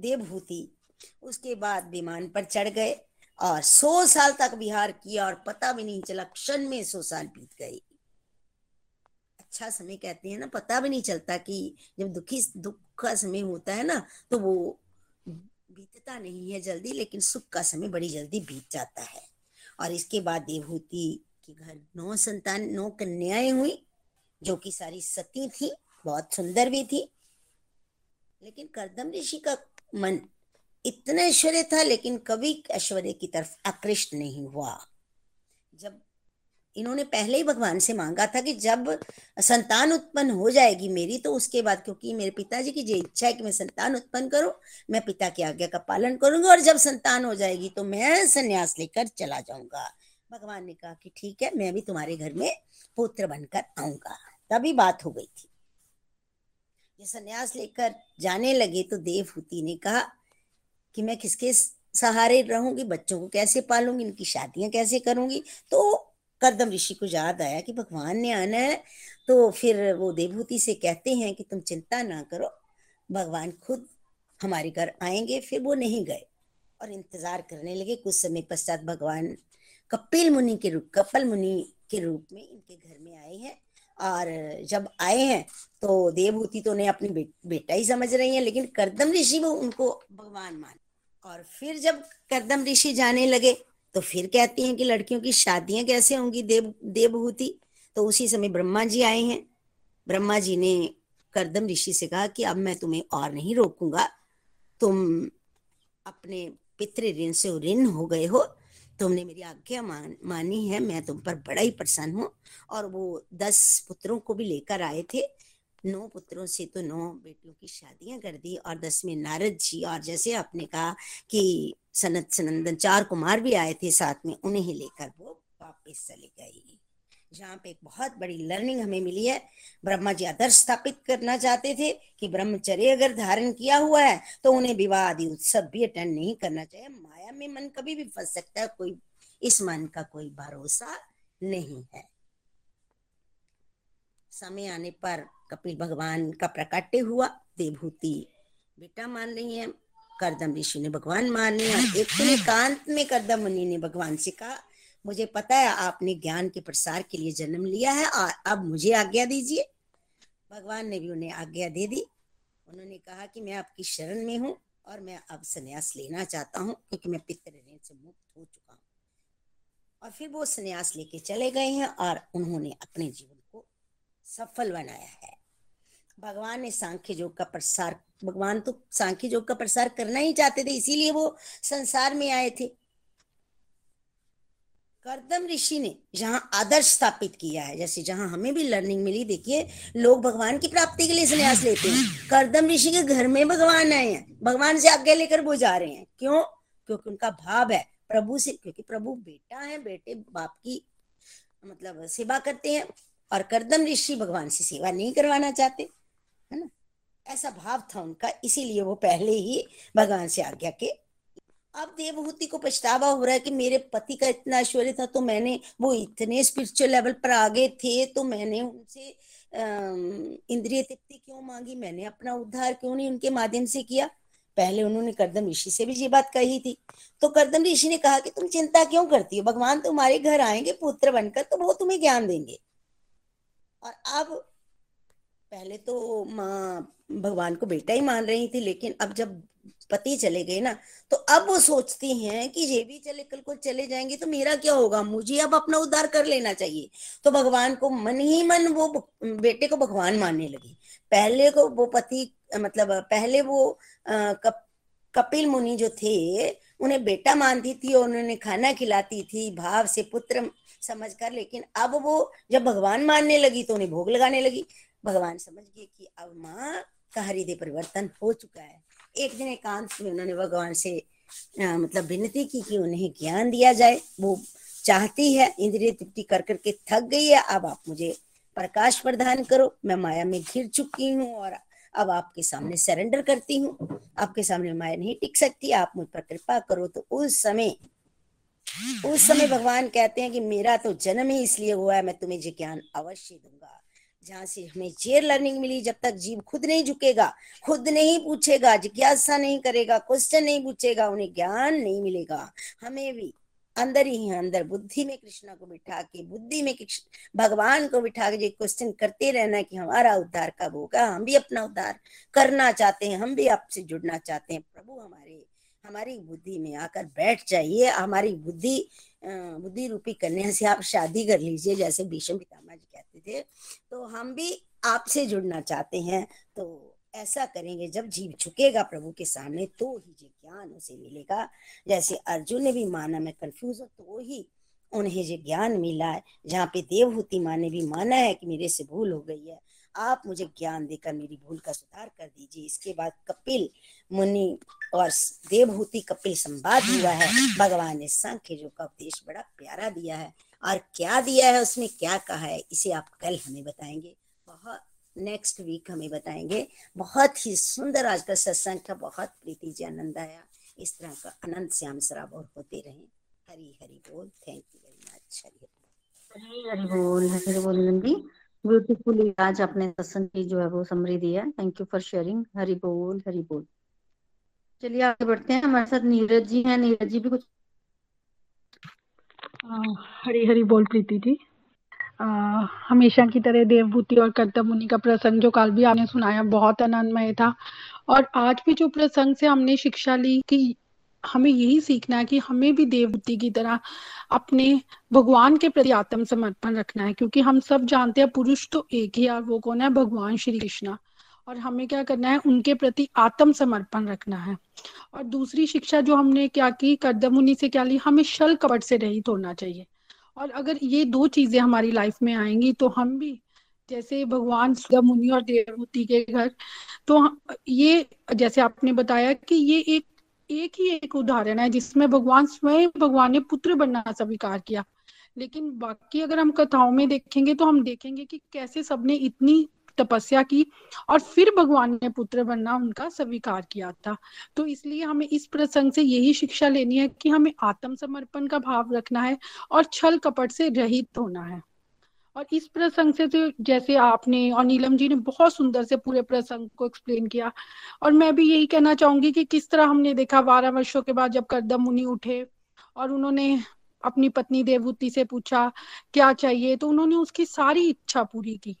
देवभूति। उसके बाद विमान पर चढ़ गए और सौ साल तक विहार किया और पता भी नहीं चला क्षण में सौ साल बीत गए। अच्छा समय कहते हैं ना पता भी नहीं चलता कि जब दुखी, दुख का समय होता है ना तो वो बीतता नहीं है जल्दी, लेकिन सुख का समय बड़ी जल्दी बीत जाता है। और इसके बाद देवहूति के घर नौ संतान, नौ कन्याएँ हुई, जो कि सारी सती थी, बहुत सुंदर भी थी। लेकिन करदम ऋषि का मन इतना ऐश्वर्य था, लेकिन कभी ऐश्वर्य की तरफ़ आकृष्ट नहीं हुआ। जब इन्होंने पहले ही भगवान से मांगा था कि जब संतान उत्पन्न हो जाएगी मेरी तो उसके बाद, क्योंकि मेरे पिताजी की जो इच्छा है कि मैं संतान उत्पन्न करूँ, मैं पिता की आज्ञा का पालन करूँगा और जब संतान हो जाएगी तो मैं संन्यास लेकर चला जाऊँगा। भगवान ने कहा कि ठीक है, मैं भी तुम्हारे घर में पुत्र बनकर आऊँगा। तभी बात हो गई थी। ये संन्यास लेकर जाने लगे तो देवहूति ने कहा कि मैं किसके सहारे रहूँगी? बच्चों को कैसे पालूँगी? इनकी शादियाँ कैसे करूँगी? तो करदम ऋषि को याद आया कि भगवान ने आना है तो फिर वो देवभूति से कहते हैं कि तुम चिंता ना करो, भगवान खुद हमारे घर आएँगे। फिर वो नहीं गए और इंतज़ार करने लगे। कुछ समय पश्चात भगवान कपिल मुनि के रूप कपिल मुनि के रूप में इनके घर में आए हैं। और जब आए हैं तो देवभूति तो उन्हें अपनी बे, बेटा ही समझ रही है लेकिन करदम ऋषि वो उनको भगवान मान। और फिर जब करदम ऋषि जाने लगे तो फिर कहती हैं कि लड़कियों की शादियाँ कैसे होंगी देव देवभूति? तो उसी समय ब्रह्मा जी आए हैं। ब्रह्मा जी ने करदम ऋषि से कहा कि अब मैं तुम्हें और नहीं रोकूँगा। तुम अपने पितृ ऋण से ऋण हो गए हो तुमने मेरी आज्ञा मान, मानी है, मैं तुम पर बड़ा ही प्रसन्न हूँ। और वो दस पुत्रों को भी लेकर आए थे। नौ पुत्रों से तो नौ बेटियों की शादियाँ कर दी और दस में नारद जी और जैसे आपने कहा कि सनत, सनंदन चार कुमार भी आए थे साथ में, उन्हें लेकर वो वापस चले गए। जहाँ पे एक बहुत बड़ी लर्निंग हमें मिली है। ब्रह्मा जी आदर्श स्थापित करना चाहते थे कि ब्रह्मचर्य अगर धारण किया हुआ है तो उन्हें विवाह आदि उत्सव भी अटेंड नहीं करना चाहिए। माया में मन कभी भी फंस सकता है, कोई, इस मन का कोई भरोसा नहीं है। समय आने पर कपिल भगवान का प्रकाट्य हुआ। देवभूति बेटा मान रही है। करदम ऋषि ने भगवान मान लिया एक तो एकांत में करदम मुनि ने भगवान से कहा मुझे पता है आपने ज्ञान के प्रसार के लिए जन्म लिया है और अब मुझे आज्ञा दीजिए। भगवान ने भी उन्हें आज्ञा दे दी। उन्होंने कहा कि मैं आपकी शरण में हूँ और मैं अब संन्यास लेना चाहता हूँ, क्योंकि मैं पितृ ऋण से मुक्त हो चुका हूँ। और फिर वो संन्यास लेके चले गए हैं और उन्होंने अपने जीवन को सफल बनाया है। भगवान ने सांख्य योग का प्रसार, भगवान तो सांख्य योग का प्रसार करना ही चाहते थे, इसीलिए वो संसार में आए थे। करदम ऋषि ने जहाँ आदर्श स्थापित किया है, जैसे जहाँ हमें भी लर्निंग मिली, देखिए, लोग भगवान की प्राप्ति के लिए संन्यास लेते हैं। करदम ऋषि के घर में भगवान आए हैं, भगवान से आज्ञा लेकर वो जा रहे हैं। क्यों? क्योंकि उनका भाव है, प्रभु से, क्योंकि प्रभु बेटा है, बेटे बाप की मतलब सेवा करते हैं और करदम ऋषि भगवान से सेवा नहीं करवाना चाहते, है ना? ऐसा भाव था उनका, इसीलिए वो पहले ही भगवान से आज्ञा के अब देवभूति को पछतावा हो रहा है कि मेरे पति का इतना ऐश्वर्य था तो मैंने वो इतने स्पिरिचुअल लेवल पर आगे थे तो मैंने उनसे इंद्रिय तृप्ति क्यों मांगी? मैंने अपना उद्धार क्यों नहीं उनके माध्यम से किया? पहले उन्होंने करदम ऋषि से भी ये बात कही थी। तो करदम ऋषि ने कहा कि तुम चिंता क्यों करती हो? भगवान तुम्हारे घर आएँगे, पुत्र बनकर तो वो तुम्हें ज्ञान देंगे। और अब, पहले तो माँ भगवान को बेटा ही मान रही थी, लेकिन अब जब पति चले गए ना तो अब वो सोचती हैं कि ये भी चले कल को चले जाएँगे तो मेरा क्या होगा? मुझे अब अपना उद्धार कर लेना चाहिए। तो भगवान को मन ही मन वो बेटे को भगवान मानने लगी। पहले को वो पति मतलब पहले वो कप, कपिल मुनि जो थे उन्हें बेटा मानती थी और उन्होंने खाना खिलाती थी भाव से पुत्र समझकर लेकिन अब वो जब भगवान मानने लगी तो उन्हें भोग लगाने लगी। भगवान समझ गए कि अब माँ का हृदय परिवर्तन हो चुका है। एक दिन एकांत में उन्होंने भगवान से आ, मतलब विनती की कि उन्हें ज्ञान दिया जाए। वो चाहती है इंद्रिय तृप्ति कर करके थक गई है अब आप मुझे प्रकाश प्रदान करो। मैं माया में घिर चुकी हूँ और अब आपके सामने सरेंडर करती हूँ। आपके सामने माया नहीं टिक सकती आप मुझ पर कृपा करो। तो उस समय उस समय भगवान कहते हैं कि मेरा तो जन्म ही इसलिए हुआ है मैं तुम्हें जो ज्ञान अवश्य दूँगा। जहाँ से हमें जेर लर्निंग मिली, जब तक जीव खुद नहीं झुकेगा, खुद नहीं पूछेगा, जिज्ञासा नहीं करेगा क्वेश्चन नहीं पूछेगा, उन्हें ज्ञान नहीं मिलेगा। हमें भी अंदर ही अंदर बुद्धि में कृष्णा को बिठा के, बुद्धि में भगवान को बिठा के क्वेश्चन करते रहना कि हमारा उद्धार कब होगा, हम भी अपना उद्धार करना चाहते हैं, हम भी आपसे जुड़ना चाहते हैं। प्रभु हमारे हमारी बुद्धि में आकर बैठ जाइए। हमारी बुद्धि बुद्धि रूपी कन्या से आप शादी कर लीजिए, जैसे भीष्म पितामा जी कहते थे। तो हम भी आपसे जुड़ना चाहते हैं। तो ऐसा करेंगे, जब जीव झुकेगा प्रभु के सामने तो ही जो ज्ञान उसे मिलेगा। जैसे अर्जुन ने भी माना, मैं कंफ्यूज हूँ तो ही उन्हें जो ज्ञान मिला है। जहाँ पे देवहूति माँ ने भी माना है कि मेरे से भूल हो गई है। आप मुझे ज्ञान देकर मेरी भूल का सुधार कर दीजिए। इसके बाद कपिल मुनि और देवहूति कपिल संवाद हुआ है। भगवान ने संख्य जो का उपदेश बड़ा प्यारा दिया है। और क्या दिया है उसमें क्या कहा है, इसे आप कल हमें बताएँगे। बहुत नेक्स्ट वीक हमें बताएँगे। बहुत ही सुंदर आज का सत्संग का, बहुत प्रीति जी, आनंद आया। इस तरह का आनंद श्याम शराब और होते रहे। हरी हरी बोल। Thank you very much Hari Hari बोल। हरी बोल, नंदी। ब्यूटीफुली आज आपने जो है वो समरी दिया thank you for sharing Hari बोल हरी बोल। चलिए आगे बढ़ते हैं। हमारे साथ नीरज जी हैं। नीरज जी भी कुछ हरी हरी बोल प्रीति जी। हमेशा की तरह देवभूति और कर्तव्य मुनि का प्रसंग जो कल भी आपने सुनाया, बहुत आनंदमय था। और आज भी जो प्रसंग से हमने शिक्षा ली कि हमें यही सीखना है कि हमें भी देवभूति की तरह अपने भगवान के प्रति आत्म समर्पण रखना है, क्योंकि हम सब जानते हैं पुरुष तो एक ही और वो कौन है? भगवान श्री कृष्णा। और हमें क्या करना है? उनके प्रति आत्म समर्पण रखना है। और दूसरी शिक्षा जो हमने क्या की कर्दमुनि से क्या ली? हमें शल कपट से रहित होना चाहिए। और अगर ये दो चीज़ें हमारी लाइफ में आएँगी तो हम भी, जैसे भगवान मुनि और देवभूति के घर तो ये जैसे आपने बताया कि ये एक एक ही एक उदाहरण है जिसमें भगवान स्वयं भगवान ने पुत्र बनना स्वीकार किया। लेकिन बाकी अगर हम कथाओं में देखेंगे तो हम देखेंगे कि कैसे सबने इतनी तपस्या की और फिर भगवान ने पुत्र बनना उनका स्वीकार किया था। तो इसलिए हमें इस प्रसंग से यही शिक्षा लेनी है कि हमें आत्मसमर्पण का भाव रखना है और छल कपट से रहित होना है। और इस प्रसंग से तो जैसे आपने और नीलम जी ने बहुत सुंदर से पूरे प्रसंग को एक्सप्लेन किया। और मैं भी यही कहना चाहूँगी कि किस तरह हमने देखा बारह वर्षों के बाद जब करदम मुनि उठे और उन्होंने अपनी पत्नी देवभूति से पूछा, क्या चाहिए? तो उन्होंने उसकी सारी इच्छा पूरी की।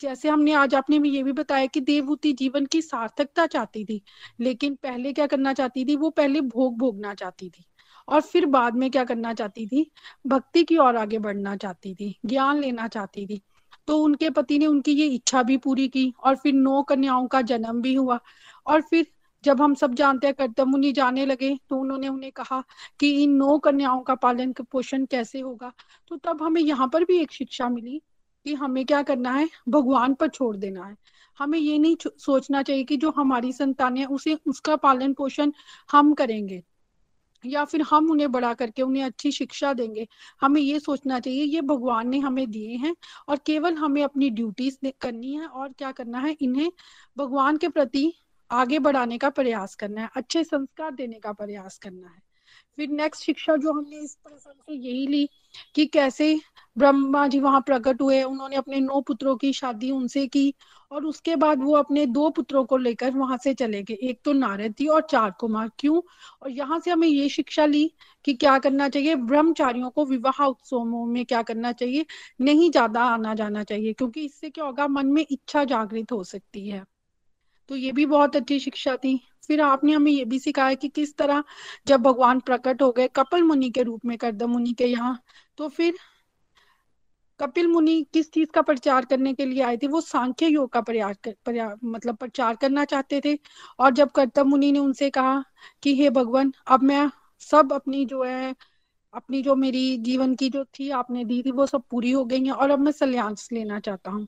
जैसे हमने आज आपने भी ये भी बताया कि देवभूति जीवन की सार्थकता चाहती थी, लेकिन पहले क्या करना चाहती थी? वो पहले भोग भोगना चाहती थी। और फिर बाद में क्या करना चाहती थी? भक्ति की ओर आगे बढ़ना चाहती थी, ज्ञान लेना चाहती थी। तो उनके पति ने उनकी ये इच्छा भी पूरी की और फिर नौ कन्याओं का जन्म भी हुआ। और फिर जब हम सब जानते हैं, कर्तव्य मुनि जाने लगे तो उन्होंने उन्हें कहा कि इन नौ कन्याओं का पालन पोषण कैसे होगा? तो तब हमें यहाँ पर भी एक शिक्षा मिली कि हमें क्या करना है? भगवान पर छोड़ देना है। हमें ये नहीं सोचना चाहिए कि जो हमारी संतान है, उसे, उसका पालन पोषण हम करेंगे। या फिर हम उन्हें बड़ा करके उन्हें अच्छी शिक्षा देंगे। हमें ये सोचना चाहिए, ये भगवान ने हमें दिए हैं और केवल हमें अपनी ड्यूटीज़ करनी है और क्या करना है? इन्हें भगवान के प्रति आगे बढ़ाने का प्रयास करना है, अच्छे संस्कार देने का प्रयास करना है। फिर नेक्स्ट शिक्षा जो हमने इस प्रसंग से यही ली कि कैसे ब्रह्मा जी वहाँ प्रकट हुए, उन्होंने अपने नौ पुत्रों की शादी उनसे की और उसके बाद वो अपने दो पुत्रों को लेकर वहाँ से चले गए। एक तो नारद जी और चार कुमार। क्यों? और यहाँ से हमें ये शिक्षा ली कि क्या करना चाहिए? ब्रह्मचारियों को विवाह उत्सवों में क्या करना चाहिए? नहीं ज़्यादा आना जाना चाहिए, क्योंकि इससे क्या होगा? मन में इच्छा जागृत हो सकती है। तो ये भी बहुत अच्छी शिक्षा थी। फिर आपने हमें ये भी सिखाया कि किस तरह जब भगवान प्रकट हो गए कपिल मुनि के रूप में करदम मुनि के यहाँ तो फिर कपिल मुनि किस चीज़ का प्रचार करने के लिए आए थे? वो सांख्य योग का प्रयास कर, प्रया, मतलब प्रचार करना चाहते थे। और जब कर्तम मुनि ने उनसे कहा कि हे भगवान अब मैं सब अपनी जो है अपनी जो मेरी जीवन की जो थी आपने दी थी वो सब पूरी हो गई है और अब मैं सल्यास लेना चाहता हूँ।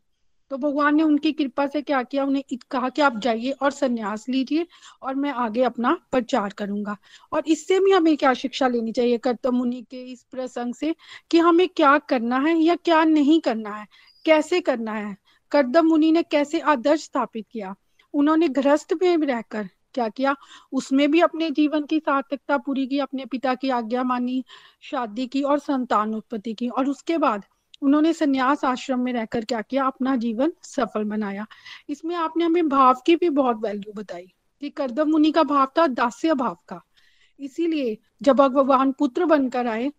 तो भगवान ने उनकी कृपा से क्या किया? उन्हें कहा कि आप जाइए और संन्यास लीजिए और मैं आगे अपना प्रचार करूँगा। और इससे भी हमें क्या शिक्षा लेनी चाहिए कर्तव्य मुनि के इस प्रसंग से कि हमें क्या करना है या क्या नहीं करना है? कैसे करना है? कर्दम मुनि ने कैसे आदर्श स्थापित किया? उन्होंने गृहस्थ में रहकर क्या किया? उसमें भी अपने जीवन की सार्थकता पूरी की, अपने पिता की आज्ञा मानी, शादी की और संतान उत्पत्ति की। और उसके बाद उन्होंने संन्यास आश्रम में रहकर क्या किया? अपना जीवन सफल बनाया। इसमें आपने हमें भाव की भी बहुत वैल्यू बताई कि करदम मुनि का भाव था, दास्य भाव का इसीलिए जब भगवान पुत्र बनकर आए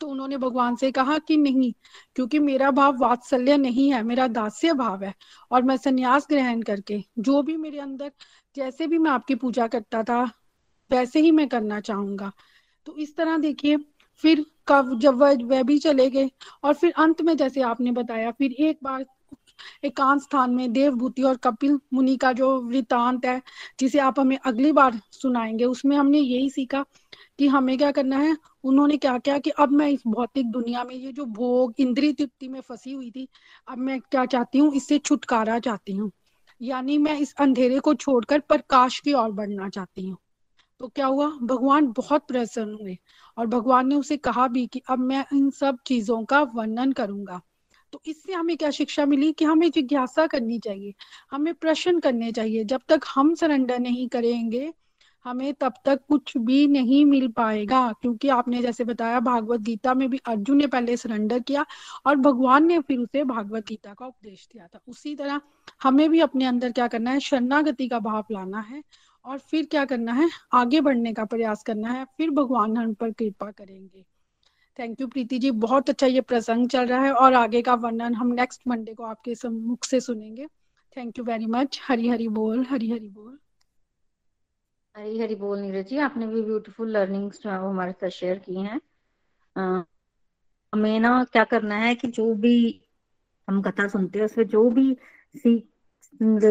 तो उन्होंने भगवान से कहा कि नहीं, क्योंकि मेरा भाव वात्सल्य नहीं है, मेरा दास्य भाव है और मैं संन्यास ग्रहण करके जो भी मेरे अंदर, जैसे भी मैं आपकी पूजा करता था, वैसे ही मैं करना चाहूँगा। तो इस तरह देखिए फिर कब जब वह वह भी चले गए और फिर अंत में जैसे आपने बताया, फिर एक बार एकांत स्थान में देवभूति और कपिल मुनि का जो वृतांत है, जिसे आप हमें अगली बार सुनाएँगे, उसमें हमने यही सीखा कि हमें क्या करना है, उन्होंने क्या किया कि अब मैं इस भौतिक दुनिया में ये जो भोग, इंद्रिय तृप्ति में फंसी हुई थी, अब मैं क्या चाहती हूँ, इससे छुटकारा चाहती हूँ। यानी मैं इस अंधेरे को छोड़कर प्रकाश की ओर बढ़ना चाहती हूँ। तो क्या हुआ? भगवान बहुत प्रसन्न हुए और भगवान ने उसे कहा भी कि अब मैं इन सब चीज़ों का वर्णन करूँगा। तो इससे हमें क्या शिक्षा मिली कि हमें जिज्ञासा करनी चाहिए, हमें प्रश्न करने चाहिए। जब तक हम सरेंडर नहीं करेंगे, हमें तब तक कुछ भी नहीं मिल पाएगा। क्योंकि आपने जैसे बताया, भागवत गीता में भी अर्जुन ने पहले सरेंडर किया और भगवान ने फिर उसे भागवत गीता का उपदेश दिया था। उसी तरह हमें भी अपने अंदर क्या करना है, शरणागति का भाव लाना है। और फिर क्या करना है? आगे बढ़ने का प्रयास करना है। फिर भगवान हम पर कृपा करेंगे। Thank you Preeti ji. बहुत अच्छा ये प्रसंग चल रहा है और आगे का वर्णन हम नेक्स्ट मंडे को आपके मुख से सुनेंगे। Thank you very much Hari Hari बोल हरी हरी बोल। हरी हरी बोल नीरज जी, आपने भी ब्यूटीफुल लर्निंग्स जो है वो हमारे साथ शेयर की हैं। हमें ना क्या करना है कि जो भी हम कथा सुनते हैं, उसमें जो भी सीख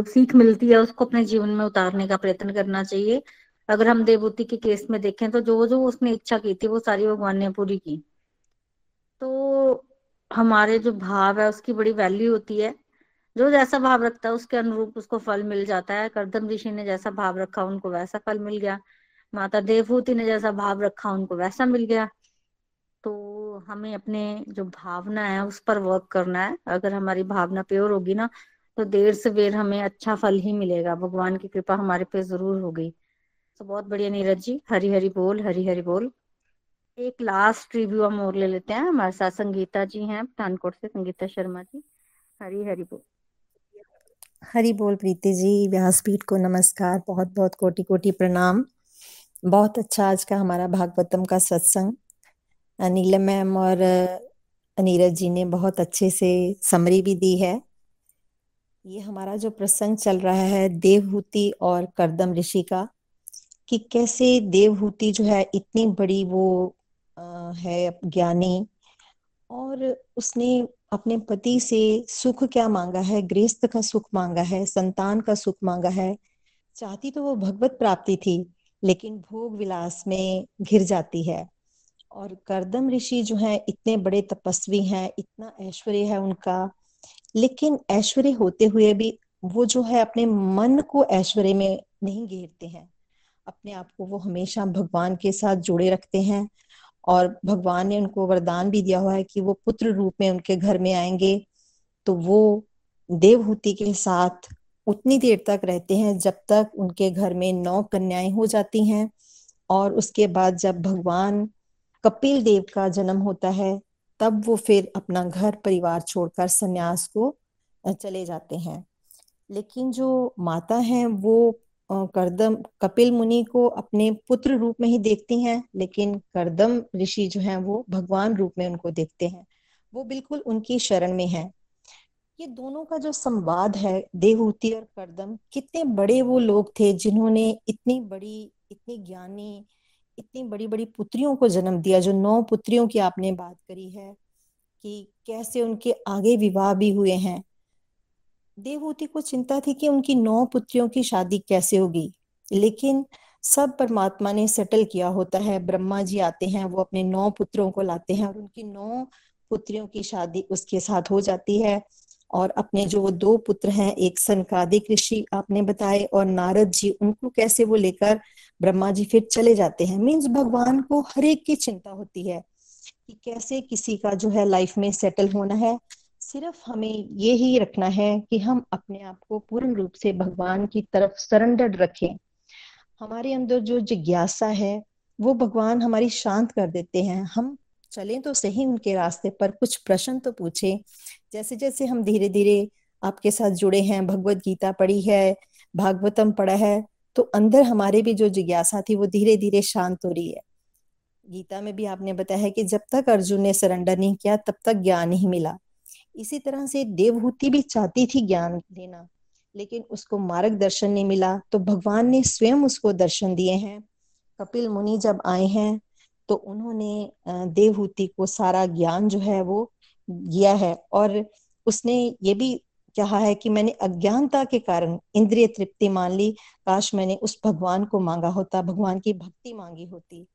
सीख मिलती है उसको अपने जीवन में उतारने का प्रयत्न करना चाहिए। अगर हम देवभूति के केस में देखें तो जो जो उसने इच्छा की थी वो सारी भगवान ने पूरी की। तो हमारे जो भाव है उसकी बड़ी वैल्यू होती है। जो जैसा भाव रखता है उसके अनुरूप उसको फल मिल जाता है। करदम ऋषि ने जैसा भाव रखा उनको वैसा फल मिल गया। माता देवभूति ने जैसा भाव रखा उनको वैसा मिल गया। तो हमें अपने जो भावना है उस पर वर्क करना है। अगर हमारी भावना प्योर होगी ना तो देर से बेर हमें अच्छा फल ही मिलेगा। भगवान की कृपा हमारे पे ज़रूर होगी। तो बहुत बढ़िया नीरज जी। हरी हरी बोल, हरी हरी बोल। एक लास्ट रिव्यू हम और ले लेते हैं। हमारे साथ संगीता जी हैं, पठानकोट से। संगीता शर्मा जी, हरी हरी बोल। हरी बोल प्रीति जी व्यासपीठ को नमस्कार। बहुत बहुत कोटि कोटि प्रणाम। बहुत अच्छा आज का हमारा भागवतम का सत्संग। नीलम मैम और नीरज जी ने बहुत अच्छे से समरी भी दी है। ये हमारा जो प्रसंग चल रहा है देवहूति और करदम ऋषि का, कि कैसे देवहूति जो है इतनी बड़ी वो है ज्ञानी और उसने अपने पति से सुख क्या मांगा है? गृहस्थ का सुख मांगा है, संतान का सुख मांगा है। चाहती तो वो भगवत प्राप्ति थी, लेकिन भोग विलास में घिर जाती है। और करदम ऋषि जो है, इतने बड़े तपस्वी हैं, इतना ऐश्वर्य है उनका लेकिन ऐश्वर्य होते हुए भी वो जो है अपने मन को ऐश्वर्य में नहीं घेरते हैं। अपने आप को वो हमेशा भगवान के साथ जुड़े रखते हैं और भगवान ने उनको वरदान भी दिया हुआ है कि वो पुत्र रूप में उनके घर में आएँगे। तो वो देवहूति के साथ उतनी देर तक रहते हैं जब तक उनके घर में नौ कन्याएँ हो जाती हैं और उसके बाद जब भगवान कपिल देव का जन्म होता है तब वो फिर अपना घर परिवार छोड़कर सन्यास को चले जाते हैं। लेकिन जो माता हैं, वो करदम, कपिल मुनि को अपने पुत्र रूप में ही देखती हैं, लेकिन करदम ऋषि जो हैं, वो भगवान रूप में उनको देखते हैं। वो बिल्कुल उनकी शरण में है। ये दोनों का जो संवाद है देवहूति और करदम, कितने बड़े वो लोग थे जिन्होंने इतनी बड़ी, इतनी ज्ञानी इतनी बड़ी बड़ी पुत्रियों को जन्म दिया, जो नौ पुत्रियों की आपने बात करी है, कि कैसे उनके आगे विवाह भी हुए हैं। देवहूति को चिंता थी कि उनकी नौ पुत्रियों की शादी कैसे होगी, लेकिन सब परमात्मा ने सेटल किया होता है। ब्रह्मा जी आते हैं, वो अपने नौ पुत्रों को लाते हैं और उनकी नौ पुत्रियों की शादी उसके साथ हो जाती है। और अपने जो वो दो पुत्र हैं, एक सनकादिक ऋषि आपने बताए और नारद जी, उनको कैसे वो लेकर ब्रह्मा जी फिर चले जाते हैं। मीन्स भगवान को हर एक की चिंता होती है कि कैसे किसी का जो है लाइफ में सेटल होना है। सिर्फ़ हमें ये ही रखना है कि हम अपने आप को पूर्ण रूप से भगवान की तरफ़ सरेंडर्ड रखें। हमारे अंदर जो जिज्ञासा है, वो भगवान हमारी शांत कर देते हैं। हम चलें तो सही उनके रास्ते पर, कुछ प्रश्न तो पूछे। जैसे जैसे हम धीरे धीरे आपके साथ जुड़े हैं, भगवत गीता पढ़ी है, भागवतम पढ़ा है तो अंदर हमारे भी जो जिज्ञासा थी वो धीरे धीरे शांत हो रही है। गीता में भी आपने बताया है कि जब तक अर्जुन ने सरेंडर नहीं किया, तब तक ज्ञान नहीं मिला। इसी तरह से देवहूति भी चाहती थी ज्ञान लेना, लेकिन उसको मार्गदर्शन नहीं मिला तो भगवान ने स्वयं उसको दर्शन दिए हैं। कपिल मुनि जब आए हैं तो उन्होंने देवहूति को सारा ज्ञान जो है वो, दिया है। और उसने ये भी कहा है कि मैंने अज्ञानता के कारण इंद्रिय तृप्ति मान ली। काश मैंने उस भगवान को मांगा होता, भगवान की भक्ति मांगी होती।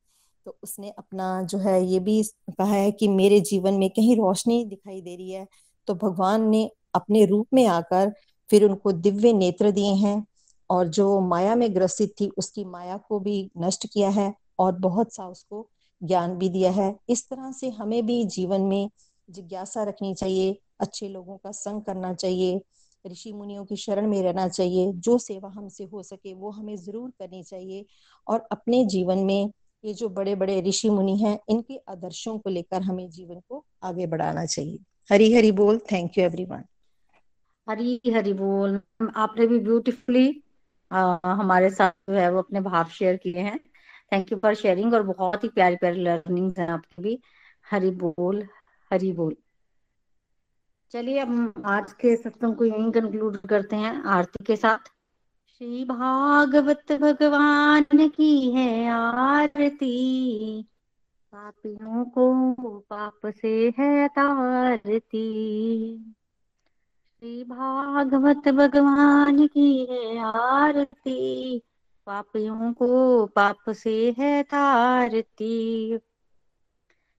तो उसने अपना जो है ये भी कहा है कि मेरे जीवन में कहीं रोशनी दिखाई दे रही है। तो भगवान ने अपने रूप में आकर फिर उनको दिव्य नेत्र दिए हैं और जो माया में ग्रसित थी, उसकी माया को भी नष्ट किया है और बहुत सा उसको ज्ञान भी दिया है। इस तरह से हमें भी जीवन में जिज्ञासा रखनी चाहिए। अच्छे लोगों का संग करना चाहिए, ऋषि मुनियों की शरण में रहना चाहिए, जो सेवा हमसे हो सके वो हमें ज़रूर करनी चाहिए। और अपने जीवन में ये जो बड़े बड़े ऋषि मुनि हैं, इनके आदर्शों को लेकर हमें जीवन को आगे बढ़ाना चाहिए। हरी हरी बोल thank you everyone Hari Hari बोल, आपने भी ब्यूटीफुली हमारे साथ जो है वो अपने भाव शेयर किए हैं। थैंक यू फॉर शेयरिंग और बहुत ही प्यारी प्यारी लर्निंग है आपकी भी। हरी बोल हरी बोल। चलिए अब आज के सत्संग को यहीं कंक्लूड करते हैं, आरती के साथ। श्री भागवत भगवान की है आरती, पापियों को पाप से है तारती। श्री भागवत भगवान की है आरती, पापियों को पाप से है तारती।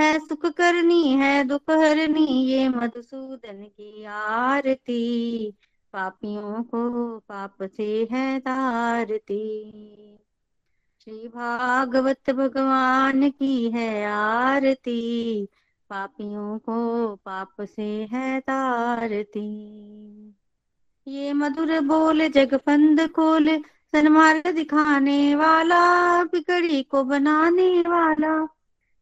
है सुख करनी, है दुख हरनी, ये मधुसूदन की आरती। पापियों को पाप से है तारती। श्री भागवत भगवान की है आरती। पापियों को पाप से है तारती। ये मधुर बोल जगपंद खोल, सन्मार्ग दिखाने वाला बिगड़ी को बनाने वाला।